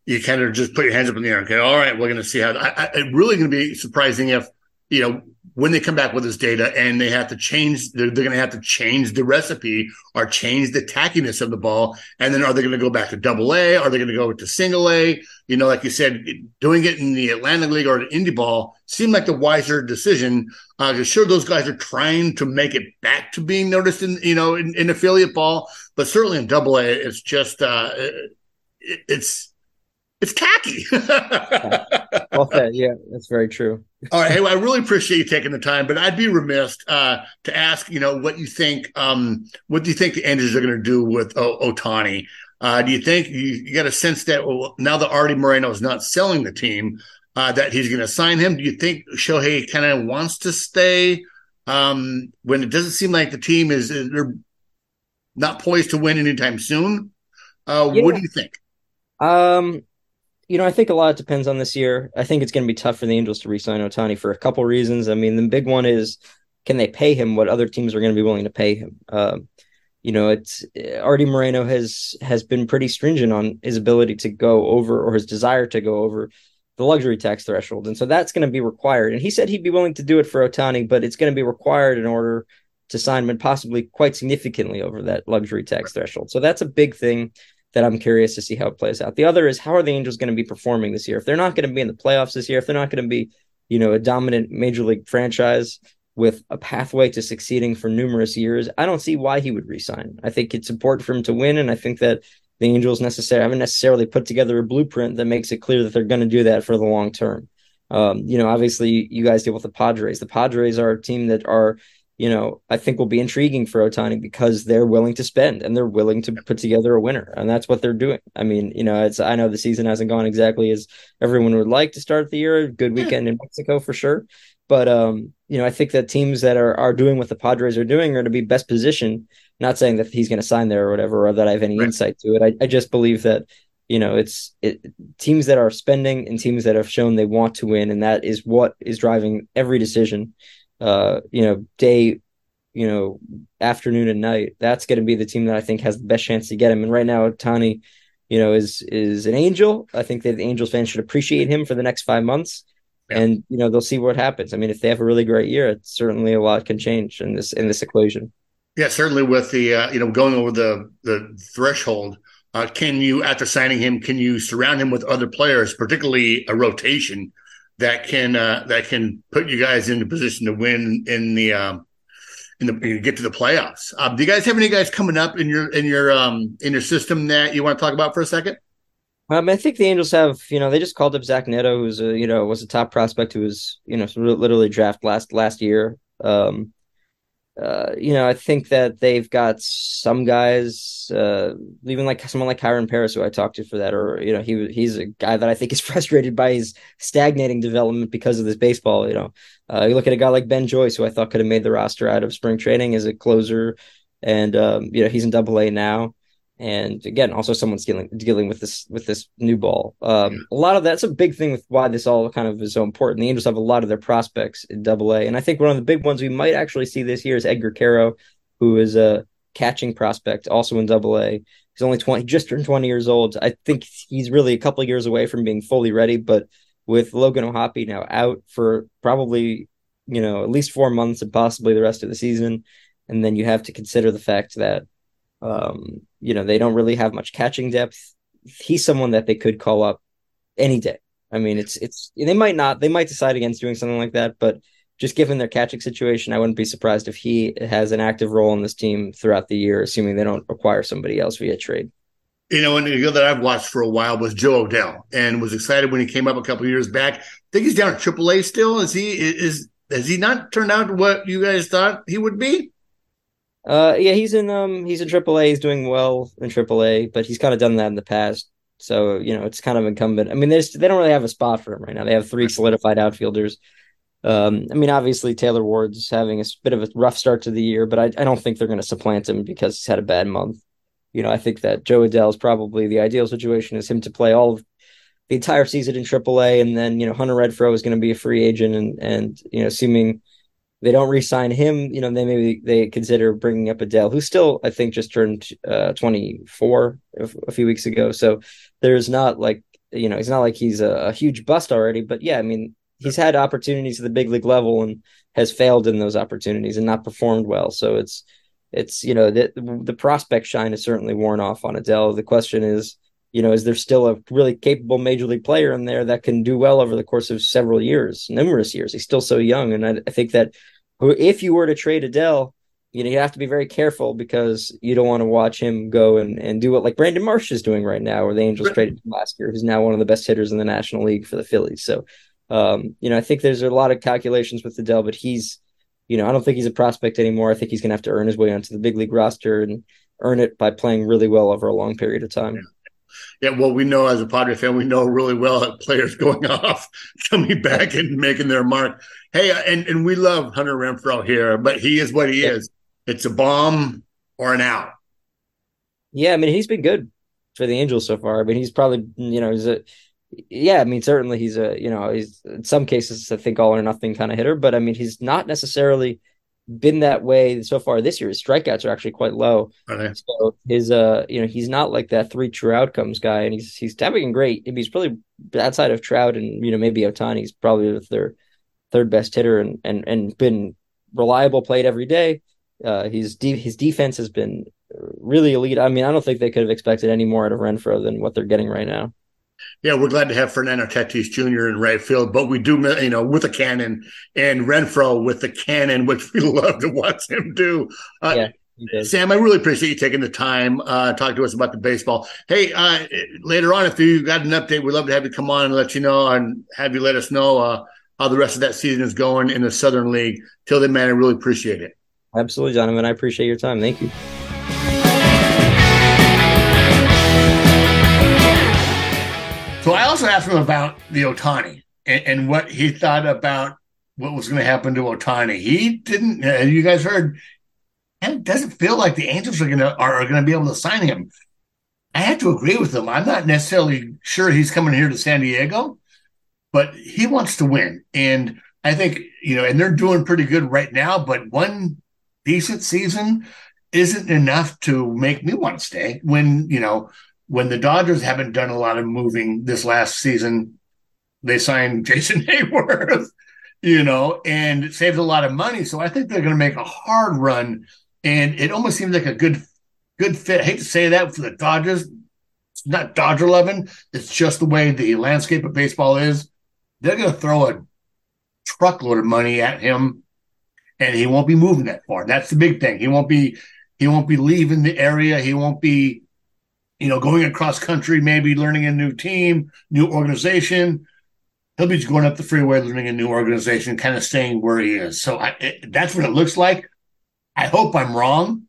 you kind of just put your hands up in the air. Okay, all right, we're going to see how. I, I, it's really going to be surprising if you know when they come back with this data and they have to change, they're, they're going to have to change the recipe or change the tackiness of the ball. And then are they going to go back to double A? Are they going to go to single A? You know, like you said, doing it in the Atlantic League or the Indie Ball seemed like the wiser decision. Uh, sure, those guys are trying to make it back to being noticed in, you know, in, in affiliate ball, but certainly in double A, it's just, uh, it, it's, it's tacky. well said. Yeah, that's very true. All right. Hey, well, I really appreciate you taking the time, but I'd be remiss uh, to ask, you know, what you think. Um, what do you think the Angels are going to do with o- Ohtani? Uh, do you think you, you, get a sense that well, now that Arte Moreno is not selling the team, uh, that he's going to sign him? Do you think Shohei kind of wants to stay um, when it doesn't seem like the team is they're not poised to win anytime soon? Uh, yeah. What do you think? Um, you know, I think a lot depends on this year. I think it's going to be tough for the Angels to re-sign Ohtani for a couple reasons. I mean, the big one is can they pay him what other teams are going to be willing to pay him? Um, you know, it's Arte Moreno has has been pretty stringent on his ability to go over or his desire to go over the luxury tax threshold, and so that's going to be required. And he said he'd be willing to do it for Ohtani, but it's going to be required in order to sign him and possibly quite significantly over that luxury tax threshold. So that's a big thing that I'm curious to see how it plays out. The other is how are the Angels going to be performing this year? If they're not going to be in the playoffs this year, if they're not going to be, you know, a dominant major league franchise with a pathway to succeeding for numerous years, I don't see why he would resign. I think it's important for him to win, and I think that the Angels necessarily haven't necessarily put together a blueprint that makes it clear that they're going to do that for the long term. Um, you know, obviously, you guys deal with the Padres. The Padres are a team that are you know, I think will be intriguing for Ohtani because they're willing to spend and they're willing to put together a winner. And that's what they're doing. I mean, you know, it's I know the season hasn't gone exactly as everyone would like to start the year. Good weekend in Mexico for sure. But um, you know, I think that teams that are are doing what the Padres are doing are to be best positioned. Not saying that he's going to sign there or whatever, or that I have any right. insight to it. I, I just believe that you know it's it, teams that are spending and teams that have shown they want to win, and that is what is driving every decision uh, you know, day, you know, afternoon and night, that's going to be the team that I think has the best chance to get him. And right now, Tani, you know, is is an angel. I think that the Angels fans should appreciate him for the next five months. Yeah. And you know they'll see what happens. I mean, if they have a really great year, it's certainly a lot can change in this in this equation. Yeah, certainly with the uh, you know going over the the threshold, uh, can you after signing him, can you surround him with other players, particularly a rotation that can uh, that can put you guys in the position to win in the um, in the get to the playoffs. Um, do you guys have any guys coming up in your in your um in your system that you want to talk about for a second? Um, I think the Angels have, you know, they just called up Zach Neto, who's a, you know, was a top prospect who was, you know, literally draft last last year. Um, uh, you know, I think that they've got some guys, uh, even like someone like Kyren Paris, who I talked to for that, or you know, he he's a guy that I think is frustrated by his stagnating development because of this baseball. You know, uh, you look at a guy like Ben Joyce, who I thought could have made the roster out of spring training as a closer, and um, you know, he's in Double A now and again also someone's dealing dealing with this with this new ball. Um, a lot of that's a big thing with why this all kind of is so important. The angels have a lot of their prospects in double a. And i think one of the big ones we might actually see this year is Edgar Quero who is a catching prospect also in double a. He's only 20 just turned 20 years old. I think he's really a couple of years away from being fully ready but with logan o'hoppe now out for probably you know at least four months and possibly the rest of the season. And then you have to consider the fact that um, you know, they don't really have much catching depth. He's someone that they could call up any day. I mean, it's it's they might not they might decide against doing something like that, but just given their catching situation, I wouldn't be surprised if he has an active role in this team throughout the year, assuming they don't acquire somebody else via trade. You know, and the guy that I've watched for a while was Jo Adell, and was excited when he came up a couple years back. I think he's down at AAA still. Is he? Is has he not turned out what you guys thought he would be? Uh, yeah, he's in um he's in AAA. He's doing well in AAA, but he's kind of done that in the past. So you know, it's kind of incumbent. I mean, there's they don't really have a spot for him right now. They have three solidified outfielders. Um, I mean, obviously Taylor Ward's having a bit of a rough start to the year, but I, I don't think they're going to supplant him because he's had a bad month. You know, I think that Jo Adell is probably the ideal situation is him to play all of the entire season in AAA, and then you know Hunter Renfroe is going to be a free agent, and and you know, assuming they don't re-sign him, you know, they maybe they consider bringing up Adell, who still I think just turned uh, 24 a, a, few weeks ago. So there's not like you know he's not like he's a, a, huge bust already, but yeah, I mean he's had opportunities at the big league level and has failed in those opportunities and not performed well. So it's it's you know the the prospect shine is certainly worn off on Adell. The question is you know, is there still a really capable major league player in there that can do well over the course of several years, numerous years? He's still so young, and I, I think that if you were to trade Adell, you know, you have to be very careful because you don't want to watch him go and, and do what like Brandon Marsh is doing right now, or the Angels traded last year, who's now one of the best hitters in the National League for the Phillies. So, um, you know, I think there's a lot of calculations with Adell, but he's, you know, I don't think he's a prospect anymore. I think he's going to have to earn his way onto the big league roster and earn it by playing really well over a long period of time. Yeah. Yeah, well, we know as a Padre fan, we know really well that players going off, coming back and making their mark. Hey, uh, and, and we love Hunter Renfroe here, but he is what he yeah. is. It's a bomb or an out. Yeah, I mean, he's been good for the Angels so far. I mean, he's probably, you know, he's a, yeah, I mean, certainly he's a, you know, he's in some cases, I think all or nothing kind of hitter, but I mean, he's not necessarily – been that way so far this year. His strikeouts are actually quite low. Okay. So his uh you know he's not like that three true outcomes guy, and he's he's having great. He's probably outside of Trout and you know maybe Ohtani, he's probably their third best hitter and and and been reliable, played every day. Uh, he's de- his defense has been really elite. I mean, I don't think they could have expected any more out of Renfroe than what they're getting right now. Yeah, we're glad to have Fernando Tatis Jr. in right field, but we do, you know, with a cannon and Renfroe with the cannon, which we love to watch him do. Uh, yeah, Sam, I really appreciate you taking the time uh, talk to us about the baseball. Hey, uh, later on, if you got an update, we'd love to have you come on and let you know and have you let us know uh, how the rest of that season is going in the Southern League. Till then, man, I really appreciate it. Absolutely, Jonathan. I appreciate your time. Thank you. So I also asked him about the Ohtani and, and what he thought about what was going to happen to Ohtani. He didn't. Uh, you guys heard. And it doesn't feel like the Angels are going to are, are going to be able to sign him. I have to agree with him. I'm not necessarily sure he's coming here to San Diego, but he wants to win, and I think you know, and they're doing pretty good right now. But one decent season isn't enough to make me want to stay. When you know when the Dodgers haven't done a lot of moving this last season, they signed Jason Heyward, you know, and it saves a lot of money. So I think they're going to make a hard run, and it almost seems like a good good fit. I hate to say that for the Dodgers. It's not Dodger loving. It's just the way the landscape of baseball is. They're going to throw a truckload of money at him, and he won't be moving that far. That's the big thing. He won't be he won't be leaving the area. He won't be you know, going across country, maybe learning a new team, new organization. He'll be going up the freeway, learning a new organization, kind of staying where he is. So I, it, that's what it looks like. I hope I'm wrong,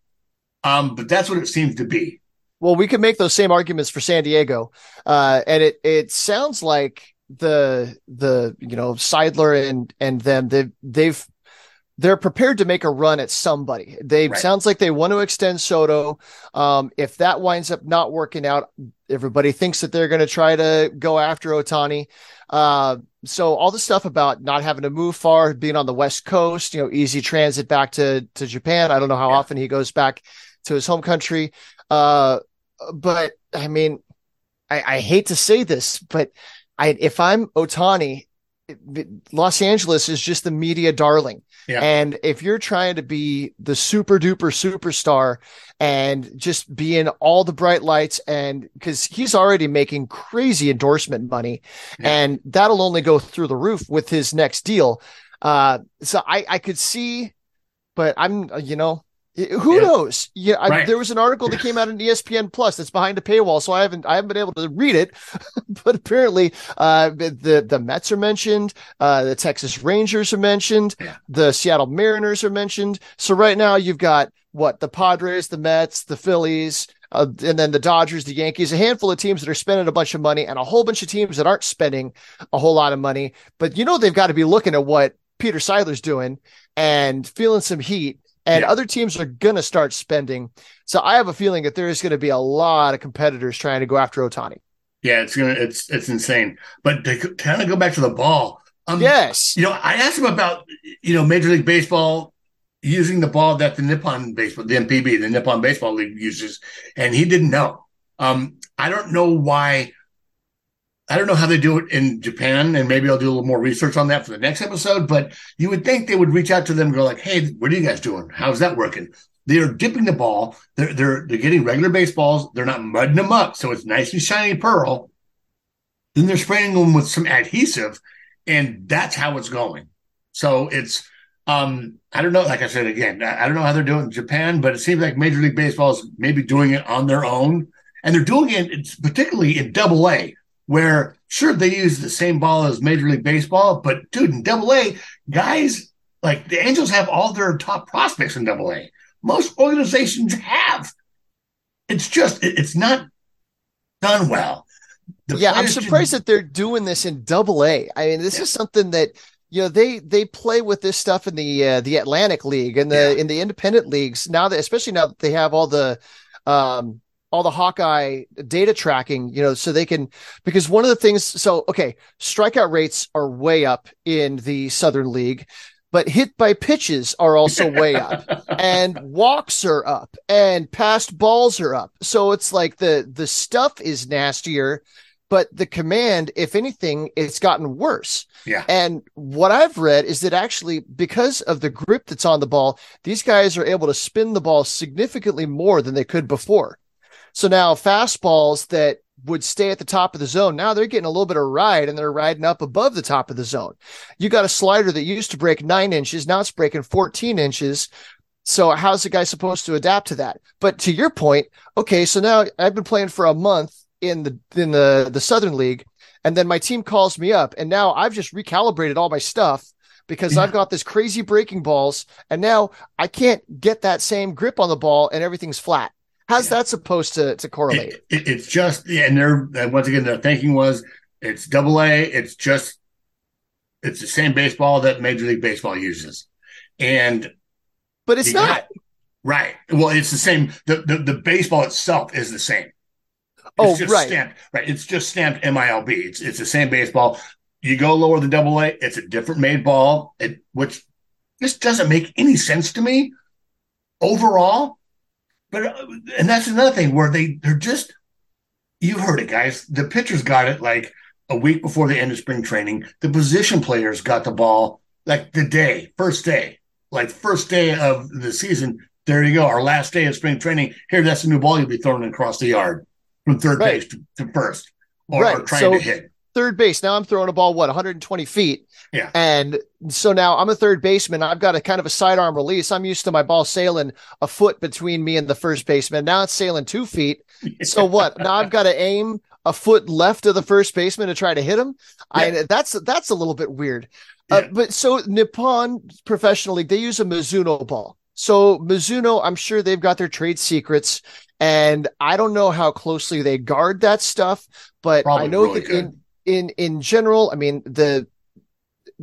um, but that's what it seems to be. Well, we could make those same arguments for San Diego, uh, and it it sounds like the the you know Seidler and and them they they've they're prepared to make a run at somebody. They right. sounds like they want to extend Soto. Um, if that winds up not working out, everybody thinks that they're going to try to go after Ohtani. Uh, so all the stuff about not having to move far, being on the West Coast, you know, easy transit back to to Japan. I don't know how yeah. often he goes back to his home country. Uh, but I mean, I, I hate to say this, but I if I'm Ohtani, Los Angeles is just the media darling. Yeah. And if you're trying to be the super duper superstar and just be in all the bright lights and because he's already making crazy endorsement money yeah. and that'll only go through the roof with his next deal. Uh, so I, I could see, but I'm, you know, who yeah. knows? Yeah, right. There was an article that came out in ESPN Plus that's behind a paywall, so I haven't I haven't been able to read it. but apparently, uh, the the Mets are mentioned, uh, the Texas Rangers are mentioned, yeah. the Seattle Mariners are mentioned. So right now, you've got what the Padres, the Mets, the Phillies, uh, and then the Dodgers, the Yankees, a handful of teams that are spending a bunch of money, and a whole bunch of teams that aren't spending a whole lot of money. But you know they've got to be looking at what Peter Seidler's doing and feeling some heat and yeah. other teams are going to start spending. So I have a feeling that there is going to be a lot of competitors trying to go after Ohtani. Yeah, it's gonna it's it's insane. But to kind of go back to the ball, um, yes, you know, I asked him about you know Major League Baseball using the ball that the Nippon baseball, the NPB, the Nippon Baseball League uses, and he didn't know. Um, I don't know why I don't know how they do it in Japan, and maybe I'll do a little more research on that for the next episode. But you would think they would reach out to them and go like, "Hey, what are you guys doing? How's that working?" They are dipping the ball. They're they're they're getting regular baseballs. They're not mudding them up, so it's nice and shiny pearl. Then they're spraying them with some adhesive, and that's how it's going. So it's um I don't know. Like I said again, I don't know how they're doing in Japan, but it seems like Major League Baseball is maybe doing it on their own, and they're doing it particularly in Double A where sure they use the same ball as Major League Baseball, but dude, in Double A, guys like the Angels have all their top prospects in Double A. Most organizations have. It's just it's not done well. The yeah, I'm surprised that they're doing this in Double A. I mean, this yeah. is something that you know they they play with this stuff in the uh, the Atlantic League and the yeah. in the independent leagues now that especially now that they have all the um all the Hawkeye data tracking, you know, so they can because one of the things so okay, strikeout rates are way up in the Southern League, but hit by pitches are also way up and walks are up and passed balls are up. So it's like the the stuff is nastier, but the command, if anything, it's gotten worse. Yeah. And what I've read is that actually, because of the grip that's on the ball, these guys are able to spin the ball significantly more than they could before. So now fastballs that would stay at the top of the zone, now they're getting a little bit of ride and they're riding up above the top of the zone. You got a slider that used to break nine inches, now it's breaking 14 inches. So how's the guy supposed to adapt to that? But to your point, okay, so now I've been playing for a month in the in the the Southern League, and then my team calls me up, and now I've just recalibrated all my stuff because Yeah. I've got this crazy breaking balls, and now I can't get that same grip on the ball, and everything's flat. How's that supposed to to correlate? It, it, it's just, yeah, and their and once again, their thinking was it's double A. It's just, it's the same baseball that Major League Baseball uses, and but it's not. got- right. Well, it's the same. The, the the baseball itself is the same. It's Oh, just right. Stamped, right. It's just stamped MILB. It's it's the same baseball. You go lower than double A, it's a different made ball. It which just doesn't make any sense to me overall. But uh, and that's another thing where they they're just you heard it, guys. The pitchers got it like a week before the end of spring training. The position players got the ball like the day, first day, like first day of the season. There you go. Our last day of spring training. Here, that's the new ball you'll be throwing across the yard from third Right. base to, to first, or, Right. or trying So- to hit. Third base. Now I'm throwing a ball, what, 120 feet. Yeah. And so now I'm a third baseman. I've got a kind of a sidearm release. I'm used to my ball sailing a foot between me and the first baseman. Now it's sailing two feet. So what? Now I've got to aim a foot left of the first baseman to try to hit him. I that's that's a little bit weird. Uh, but so Nippon Professional League, they use a Mizuno ball. So Mizuno, I'm sure they've got their trade secrets, and I don't know how closely they guard that stuff. But Probably I know really that in in in general, I mean the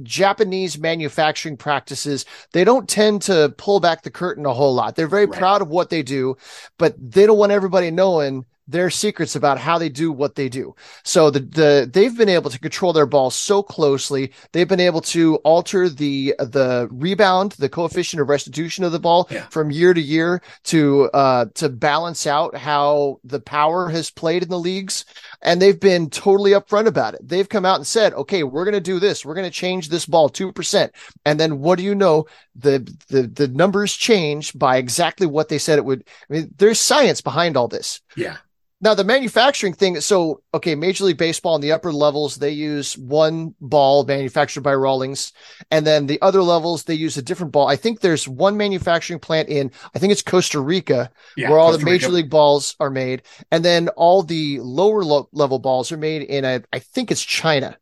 Japanese manufacturing practices, they don't tend to pull back the curtain a whole lot. They're very Right. proud of what they do, but they don't want everybody knowing their secrets about how they do what they do. So the the they've been able to control their ball so closely. They've been able to alter the the rebound, the coefficient of restitution of the ball Yeah. from year to year to uh to balance out how the power has played in the leagues and they've been totally upfront about it. They've come out and said, "Okay, we're going to do this. We're going to change this ball 2%." And then what do you know? The the the numbers change by exactly what they said it would. I mean, there's science behind all this. Yeah. Now the manufacturing thing. So okay, Major League Baseball in the upper levels they use one ball manufactured by Rawlings, and then the other levels they use a different ball. I think there's one manufacturing plant in I think it's Costa Rica Yeah. where all Costa the major Rica. league balls are made, and then all the lower lo- level balls are made in a I think it's China.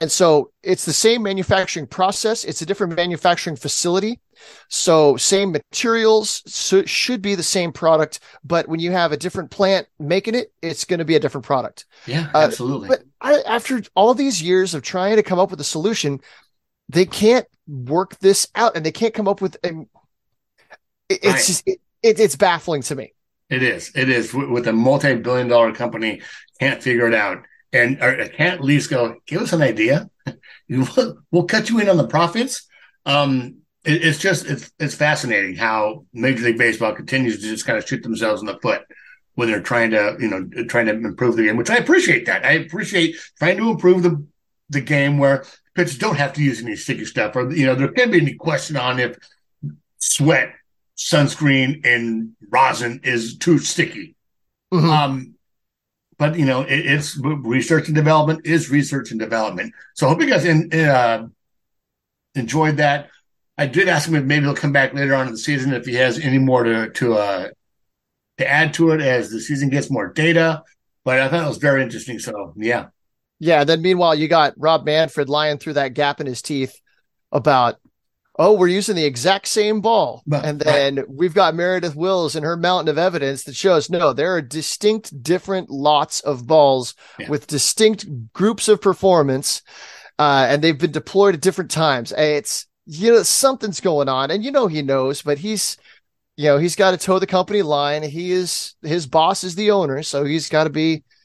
And so it's the same manufacturing process. It's a different manufacturing facility. So same materials so should be the same product, but when you have a different plant making it, it's going to be a different product. Yeah, uh, absolutely. But I, after all these years of trying to come up with a solution, they can't work this out, and they can't come up with. A, it's Right. just it, it, it's baffling to me. It is. It is with a multi-billion-dollar company can't figure it out, and or can't at least go give us an idea. We'll cut you in on the profits. Um, it, it's just it's it's fascinating how Major League Baseball continues to just kind of shoot themselves in the foot when they're trying to you know trying to improve the game, which I appreciate that. I appreciate trying to improve the the game where pitchers don't have to use any sticky stuff, or you know there can't be any question on if sweat, sunscreen, and rosin is too sticky. Mhm. Um, but you know, it, it's research and development is research and development. So I hope you guys in, uh, enjoyed that. I did ask him if maybe he'll come back later on in the season if he has any more to to uh, to add to it as the season gets more data. But I thought it was very interesting. So yeah, Yeah. Then meanwhile, you got Rob Manfred lying through that gap in his teeth about, oh, we're using the exact same ball. But- and then we've got Meredith Wills and her mountain of evidence that shows no, there are distinct different lots of balls Yeah. with distinct groups of performance. Uh, and they've been deployed at different times. It's, you know, something's going on. And you know, he knows, but he's, you know, he's got to toe the company line. He is, his boss is the owner. So he's got to be,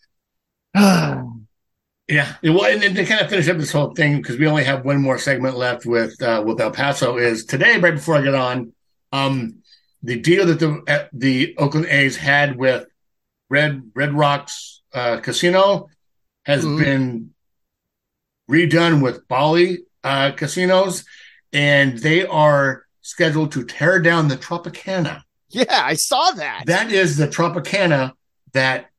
Yeah, it, well, and then to kind of finish up this whole thing because we only have one more segment left with uh, with El Paso is today. Right before I get on, um, the deal that the uh, the Oakland A's had with Red Red Rocks uh, Casino has Mhm. been redone with Bali uh, casinos, and they are scheduled to tear down the Tropicana. Yeah, I saw that. That is the Tropicana that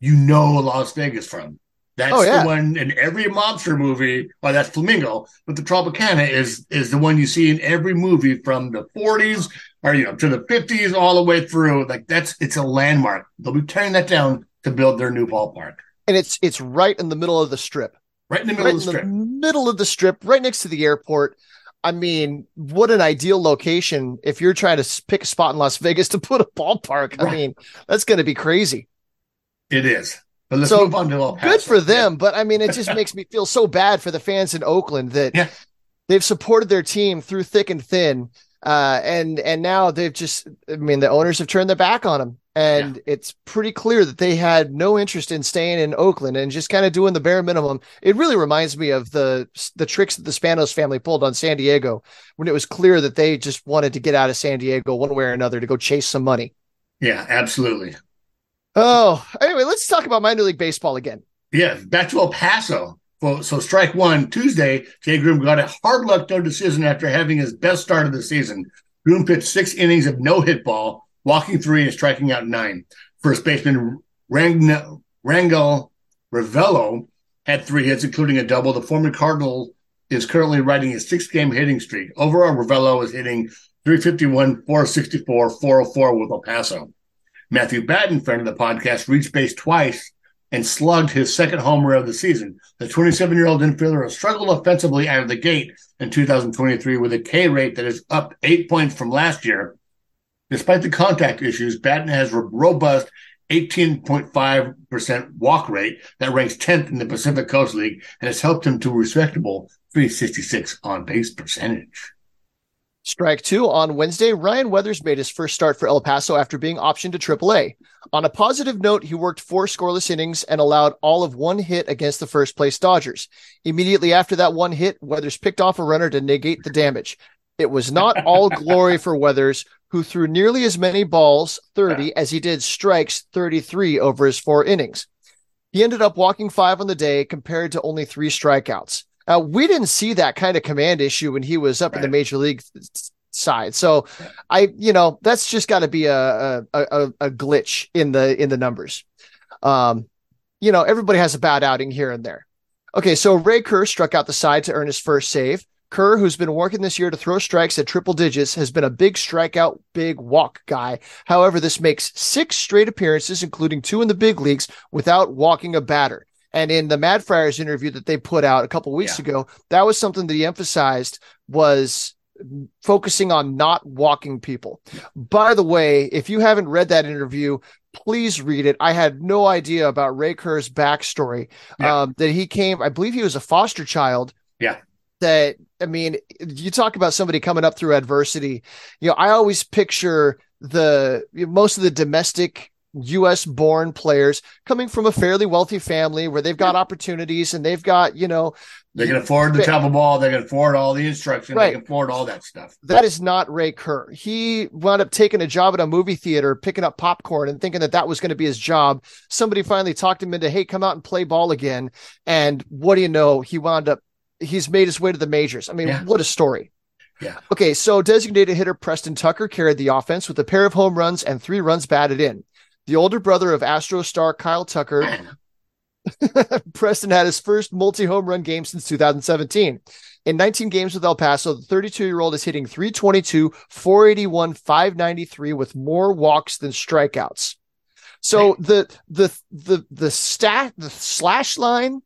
you know Las Vegas from. That's Oh, yeah. the one in every mobster movie. Well, that's Flamingo, but the Tropicana is is the one you see in every movie from the 40s or you know to the 50s all the way through. Like that's it's a landmark. They'll be tearing that down to build their new ballpark and it's it's right in the middle of the strip. right in the middle right of the strip. middle of the strip, right next to the airport. I mean, what an ideal location if you're trying to pick a spot in Las Vegas to put a ballpark. I mean, that's going to be crazy. It is. But let's So, move on to El Paso. Good for them, but I mean, it just makes me feel so bad for the fans in Oakland that Yeah. they've supported their team through thick and thin, uh, and and now they've just. I mean, the owners have turned their back on them, and it's pretty clear that they had no interest in staying in Oakland and just kind of doing the bare minimum. It really reminds me of the the tricks that the Spanos family pulled on San Diego when it was clear that they just wanted to get out of San Diego one way or another to go chase some money. Yeah, absolutely. Oh, anyway, let's talk about minor league baseball again. Yeah, back to El Paso. Well, so strike one Tuesday, Jay Groome got a hard luck no decision after having his best start of the season. Groome pitched six innings of no hit ball, walking three and striking out nine. First baseman Rang- Rangel Ravelo had three hits, including a double. The former Cardinal is currently riding a six game hitting streak. Overall, Ravelo is hitting 351, 464, 404 with El Paso. Matthew Batten, friend of the podcast, reached base twice and slugged his second homer of the season. The 27 year old infielder struggled offensively out of the gate in 2023 with a K rate that is up eight points from last year. Despite the contact issues, Batten has a robust 18.5% walk rate that ranks 10th in the Pacific Coast League and has helped him to a respectable 366 on base percentage. Strike two on Wednesday. Ryan Weathers made his first start for El Paso after being optioned to AAA. On a positive note, he worked four scoreless innings and allowed all of one hit against the first place Dodgers. Immediately after that one hit, Weathers picked off a runner to negate the damage. It was not all glory for Weathers, who threw nearly as many balls, 30, as he did strikes, 33 over his four innings. He ended up walking five on the day compared to only three strikeouts. Uh, we didn't see that kind of command issue when he was up in the major league side. So I, you know, that's just got to be a, a a a glitch in the in the numbers. Um, you know, everybody has a bad outing here and there. Okay, so Ray Kerr struck out the side to earn his first save. Kerr, who's been working this year to throw strikes at triple digits, has been a big strikeout, big walk guy. However, this makes six straight appearances, including two in the big leagues, without walking a batter. And in the Mad Friars interview that they put out a couple weeks Yeah. ago, that was something that he emphasized was focusing on not walking people. By the way, if you haven't read that interview, please read it. I had no idea about Ray Kerr's backstory. Yeah. Um, that he came, I believe he was a foster child. Yeah. That I mean, you talk about somebody coming up through adversity. You know, I always picture the most of the domestic US born players coming from a fairly wealthy family where they've got opportunities and they've got, you know, They can afford the Right. travel ball. They can afford all the instruction. Right. They can afford all that stuff. that is not Ray Kerr. He wound up taking a job at a movie theater, picking up popcorn and thinking that that was going to be his job. Somebody finally talked him into, hey, come out and play ball again. And what do you know? He wound up, he's made his way to the majors. I mean, Yeah. what a story. Yeah. Okay, so designated hitter Preston Tucker carried the offense with a pair of home runs and three runs batted in. The older brother of Astro star Kyle Tucker Preston had his first multi home run game since 2017. In 19 games with El Paso, the 32 year old is hitting 322, 481, 593 with more walks than strikeouts. So the the the the stat the slash line,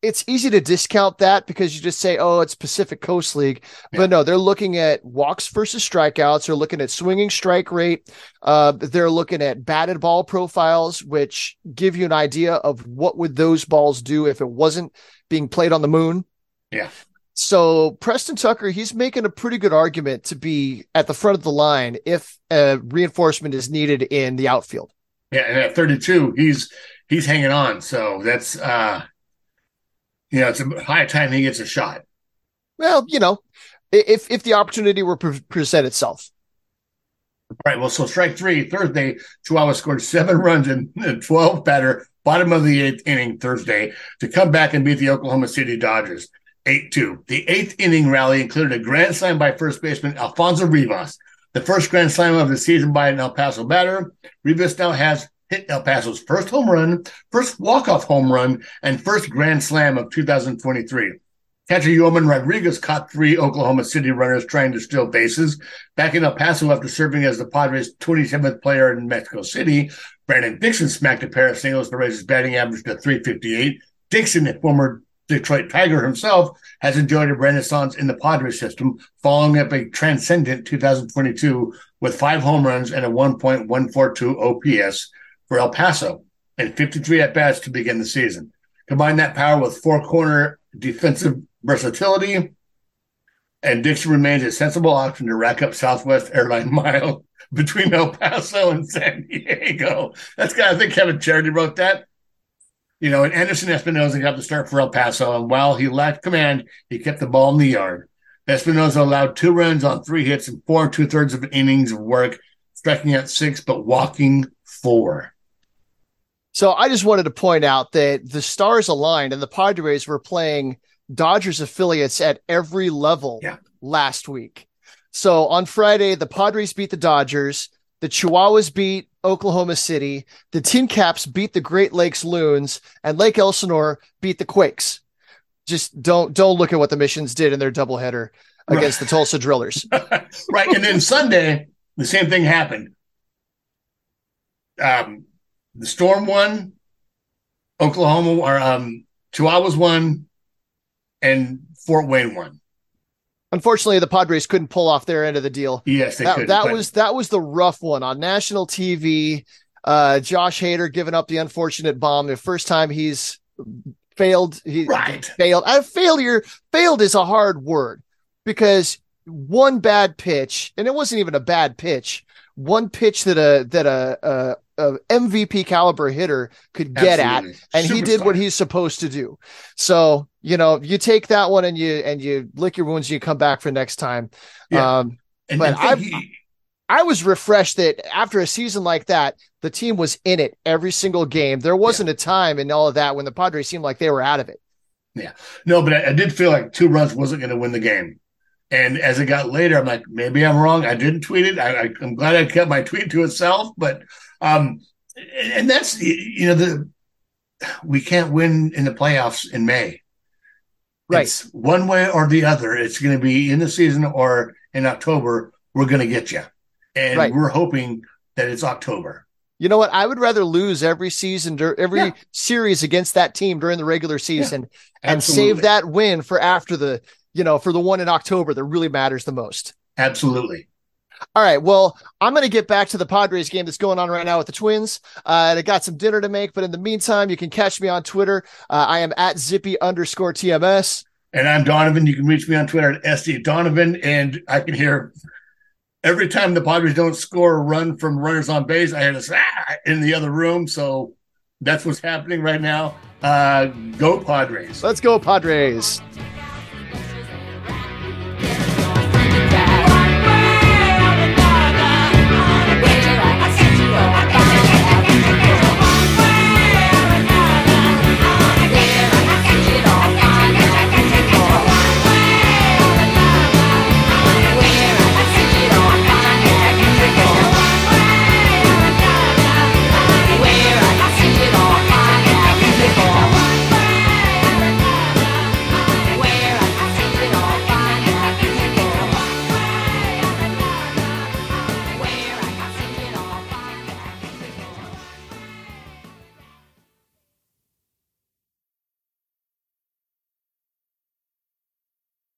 it's easy to discount that because you just say, oh, it's Pacific Coast League. Yeah. But no, they're looking at walks versus strikeouts. They're looking at swinging strike rate. Uh, they're looking at batted ball profiles, which give you an idea of what would those balls do if it wasn't being played on the moon. Yeah. So Preston Tucker, he's making a pretty good argument to be at the front of the line if uh, reinforcement is needed in the outfield. Yeah, and at 32, he's he's hanging on. So that's uh you know, it's a high time he gets a shot. Well, you know, if if the opportunity were pre- present itself. All right. Well, so strike three Thursday, Chihuahua scored seven runs in the 12 batter, bottom of the eighth inning Thursday to come back and beat the Oklahoma City Dodgers 8 2. The eighth inning rally included a grand slam by first baseman Alfonso Rivas, the first grand slam of the season by an El Paso batter. Rivas now has hit El Paso's first home run, first walk-off home run, and first grand slam of 2023. Catcher Yoman Rodriguez caught three Oklahoma City runners trying to steal bases. Back in El Paso after serving as the Padres' 27th player in Mexico City, Brandon Dixon smacked a pair of singles to raise his batting average to 358. Dixon, a former Detroit Tiger himself, has enjoyed a renaissance in the Padres system, following up a transcendent 2022 with five home runs and a 1.142 OPS for El Paso and 53 at bats to begin the season. Combine that power with four corner defensive versatility, and Dixon remains a sensible option to rack up Southwest airline mile between El Paso and San Diego. That's kind of, I think Kevin Charity wrote that. You know, and Anderson Espinoza got the start for El Paso, and while he lacked command, he kept the ball in the yard. Espinoza allowed two runs on three hits and four two thirds of innings of work, striking out six, but walking four. So I just wanted to point out that the stars aligned and the Padres were playing Dodgers affiliates at every level Yeah. last week. So on Friday, the Padres beat the Dodgers, the Chihuahuas beat Oklahoma City, the TinCaps beat the Great Lakes Loons, and Lake Elsinore beat the Quakes. Just don't don't look at what the missions did in their doubleheader against the Tulsa Drillers. right. And then Sunday, the same thing happened. Um, the Storm won, Oklahoma or um, Chihuahuas won, and Fort Wayne won. Unfortunately, the Padres couldn't pull off their end of the deal. Yes, they that, that but- was that was the rough one on national TV. Uh, Josh Hader giving up the unfortunate bomb. The first time he's failed. He right. failed. Uh, failure. Failed is a hard word because one bad pitch, and it wasn't even a bad pitch. One pitch that a that a, a, a MVP caliber hitter could get at, Absolutely. and he did what he's supposed to do. So you know, you take that one and you and you lick your wounds. And you come back for next time. Yeah. Um, And but I I- he- I was refreshed that after a season like that, the team was in it every single game. There wasn't a time in all of that when the Padres seemed like they were out of it. Yeah, no, but I, I did feel like two runs wasn't going to win the game. And as it got later, I'm like, maybe I'm wrong. I didn't tweet it. I, I, I'm glad I kept my tweet to itself. But, um, and that's you know the we can't win in the playoffs in May. Right. It's one way or the other. It's going to be in the season or in October. We're going to get you, and Right. we're hoping that it's October. You know what? I would rather lose every season, every Yeah. series against that team during the regular season and save that win for after the, you know, for the one in October that really matters the most. Absolutely. All right. Well, I'm going to get back to the Padres game that's going on right now with the Twins. Uh, and I got some dinner to make, but in the meantime, you can catch me on Twitter. Uh, I am at zippy underscore TMS. And I'm Donovan. You can reach me on Twitter at SD Donovan, and I can hear every time the Padres don't score a run from runners on base, I hear this ah, in the other room. So that's what's happening right now. Uh, go Padres. Let's go, Padres.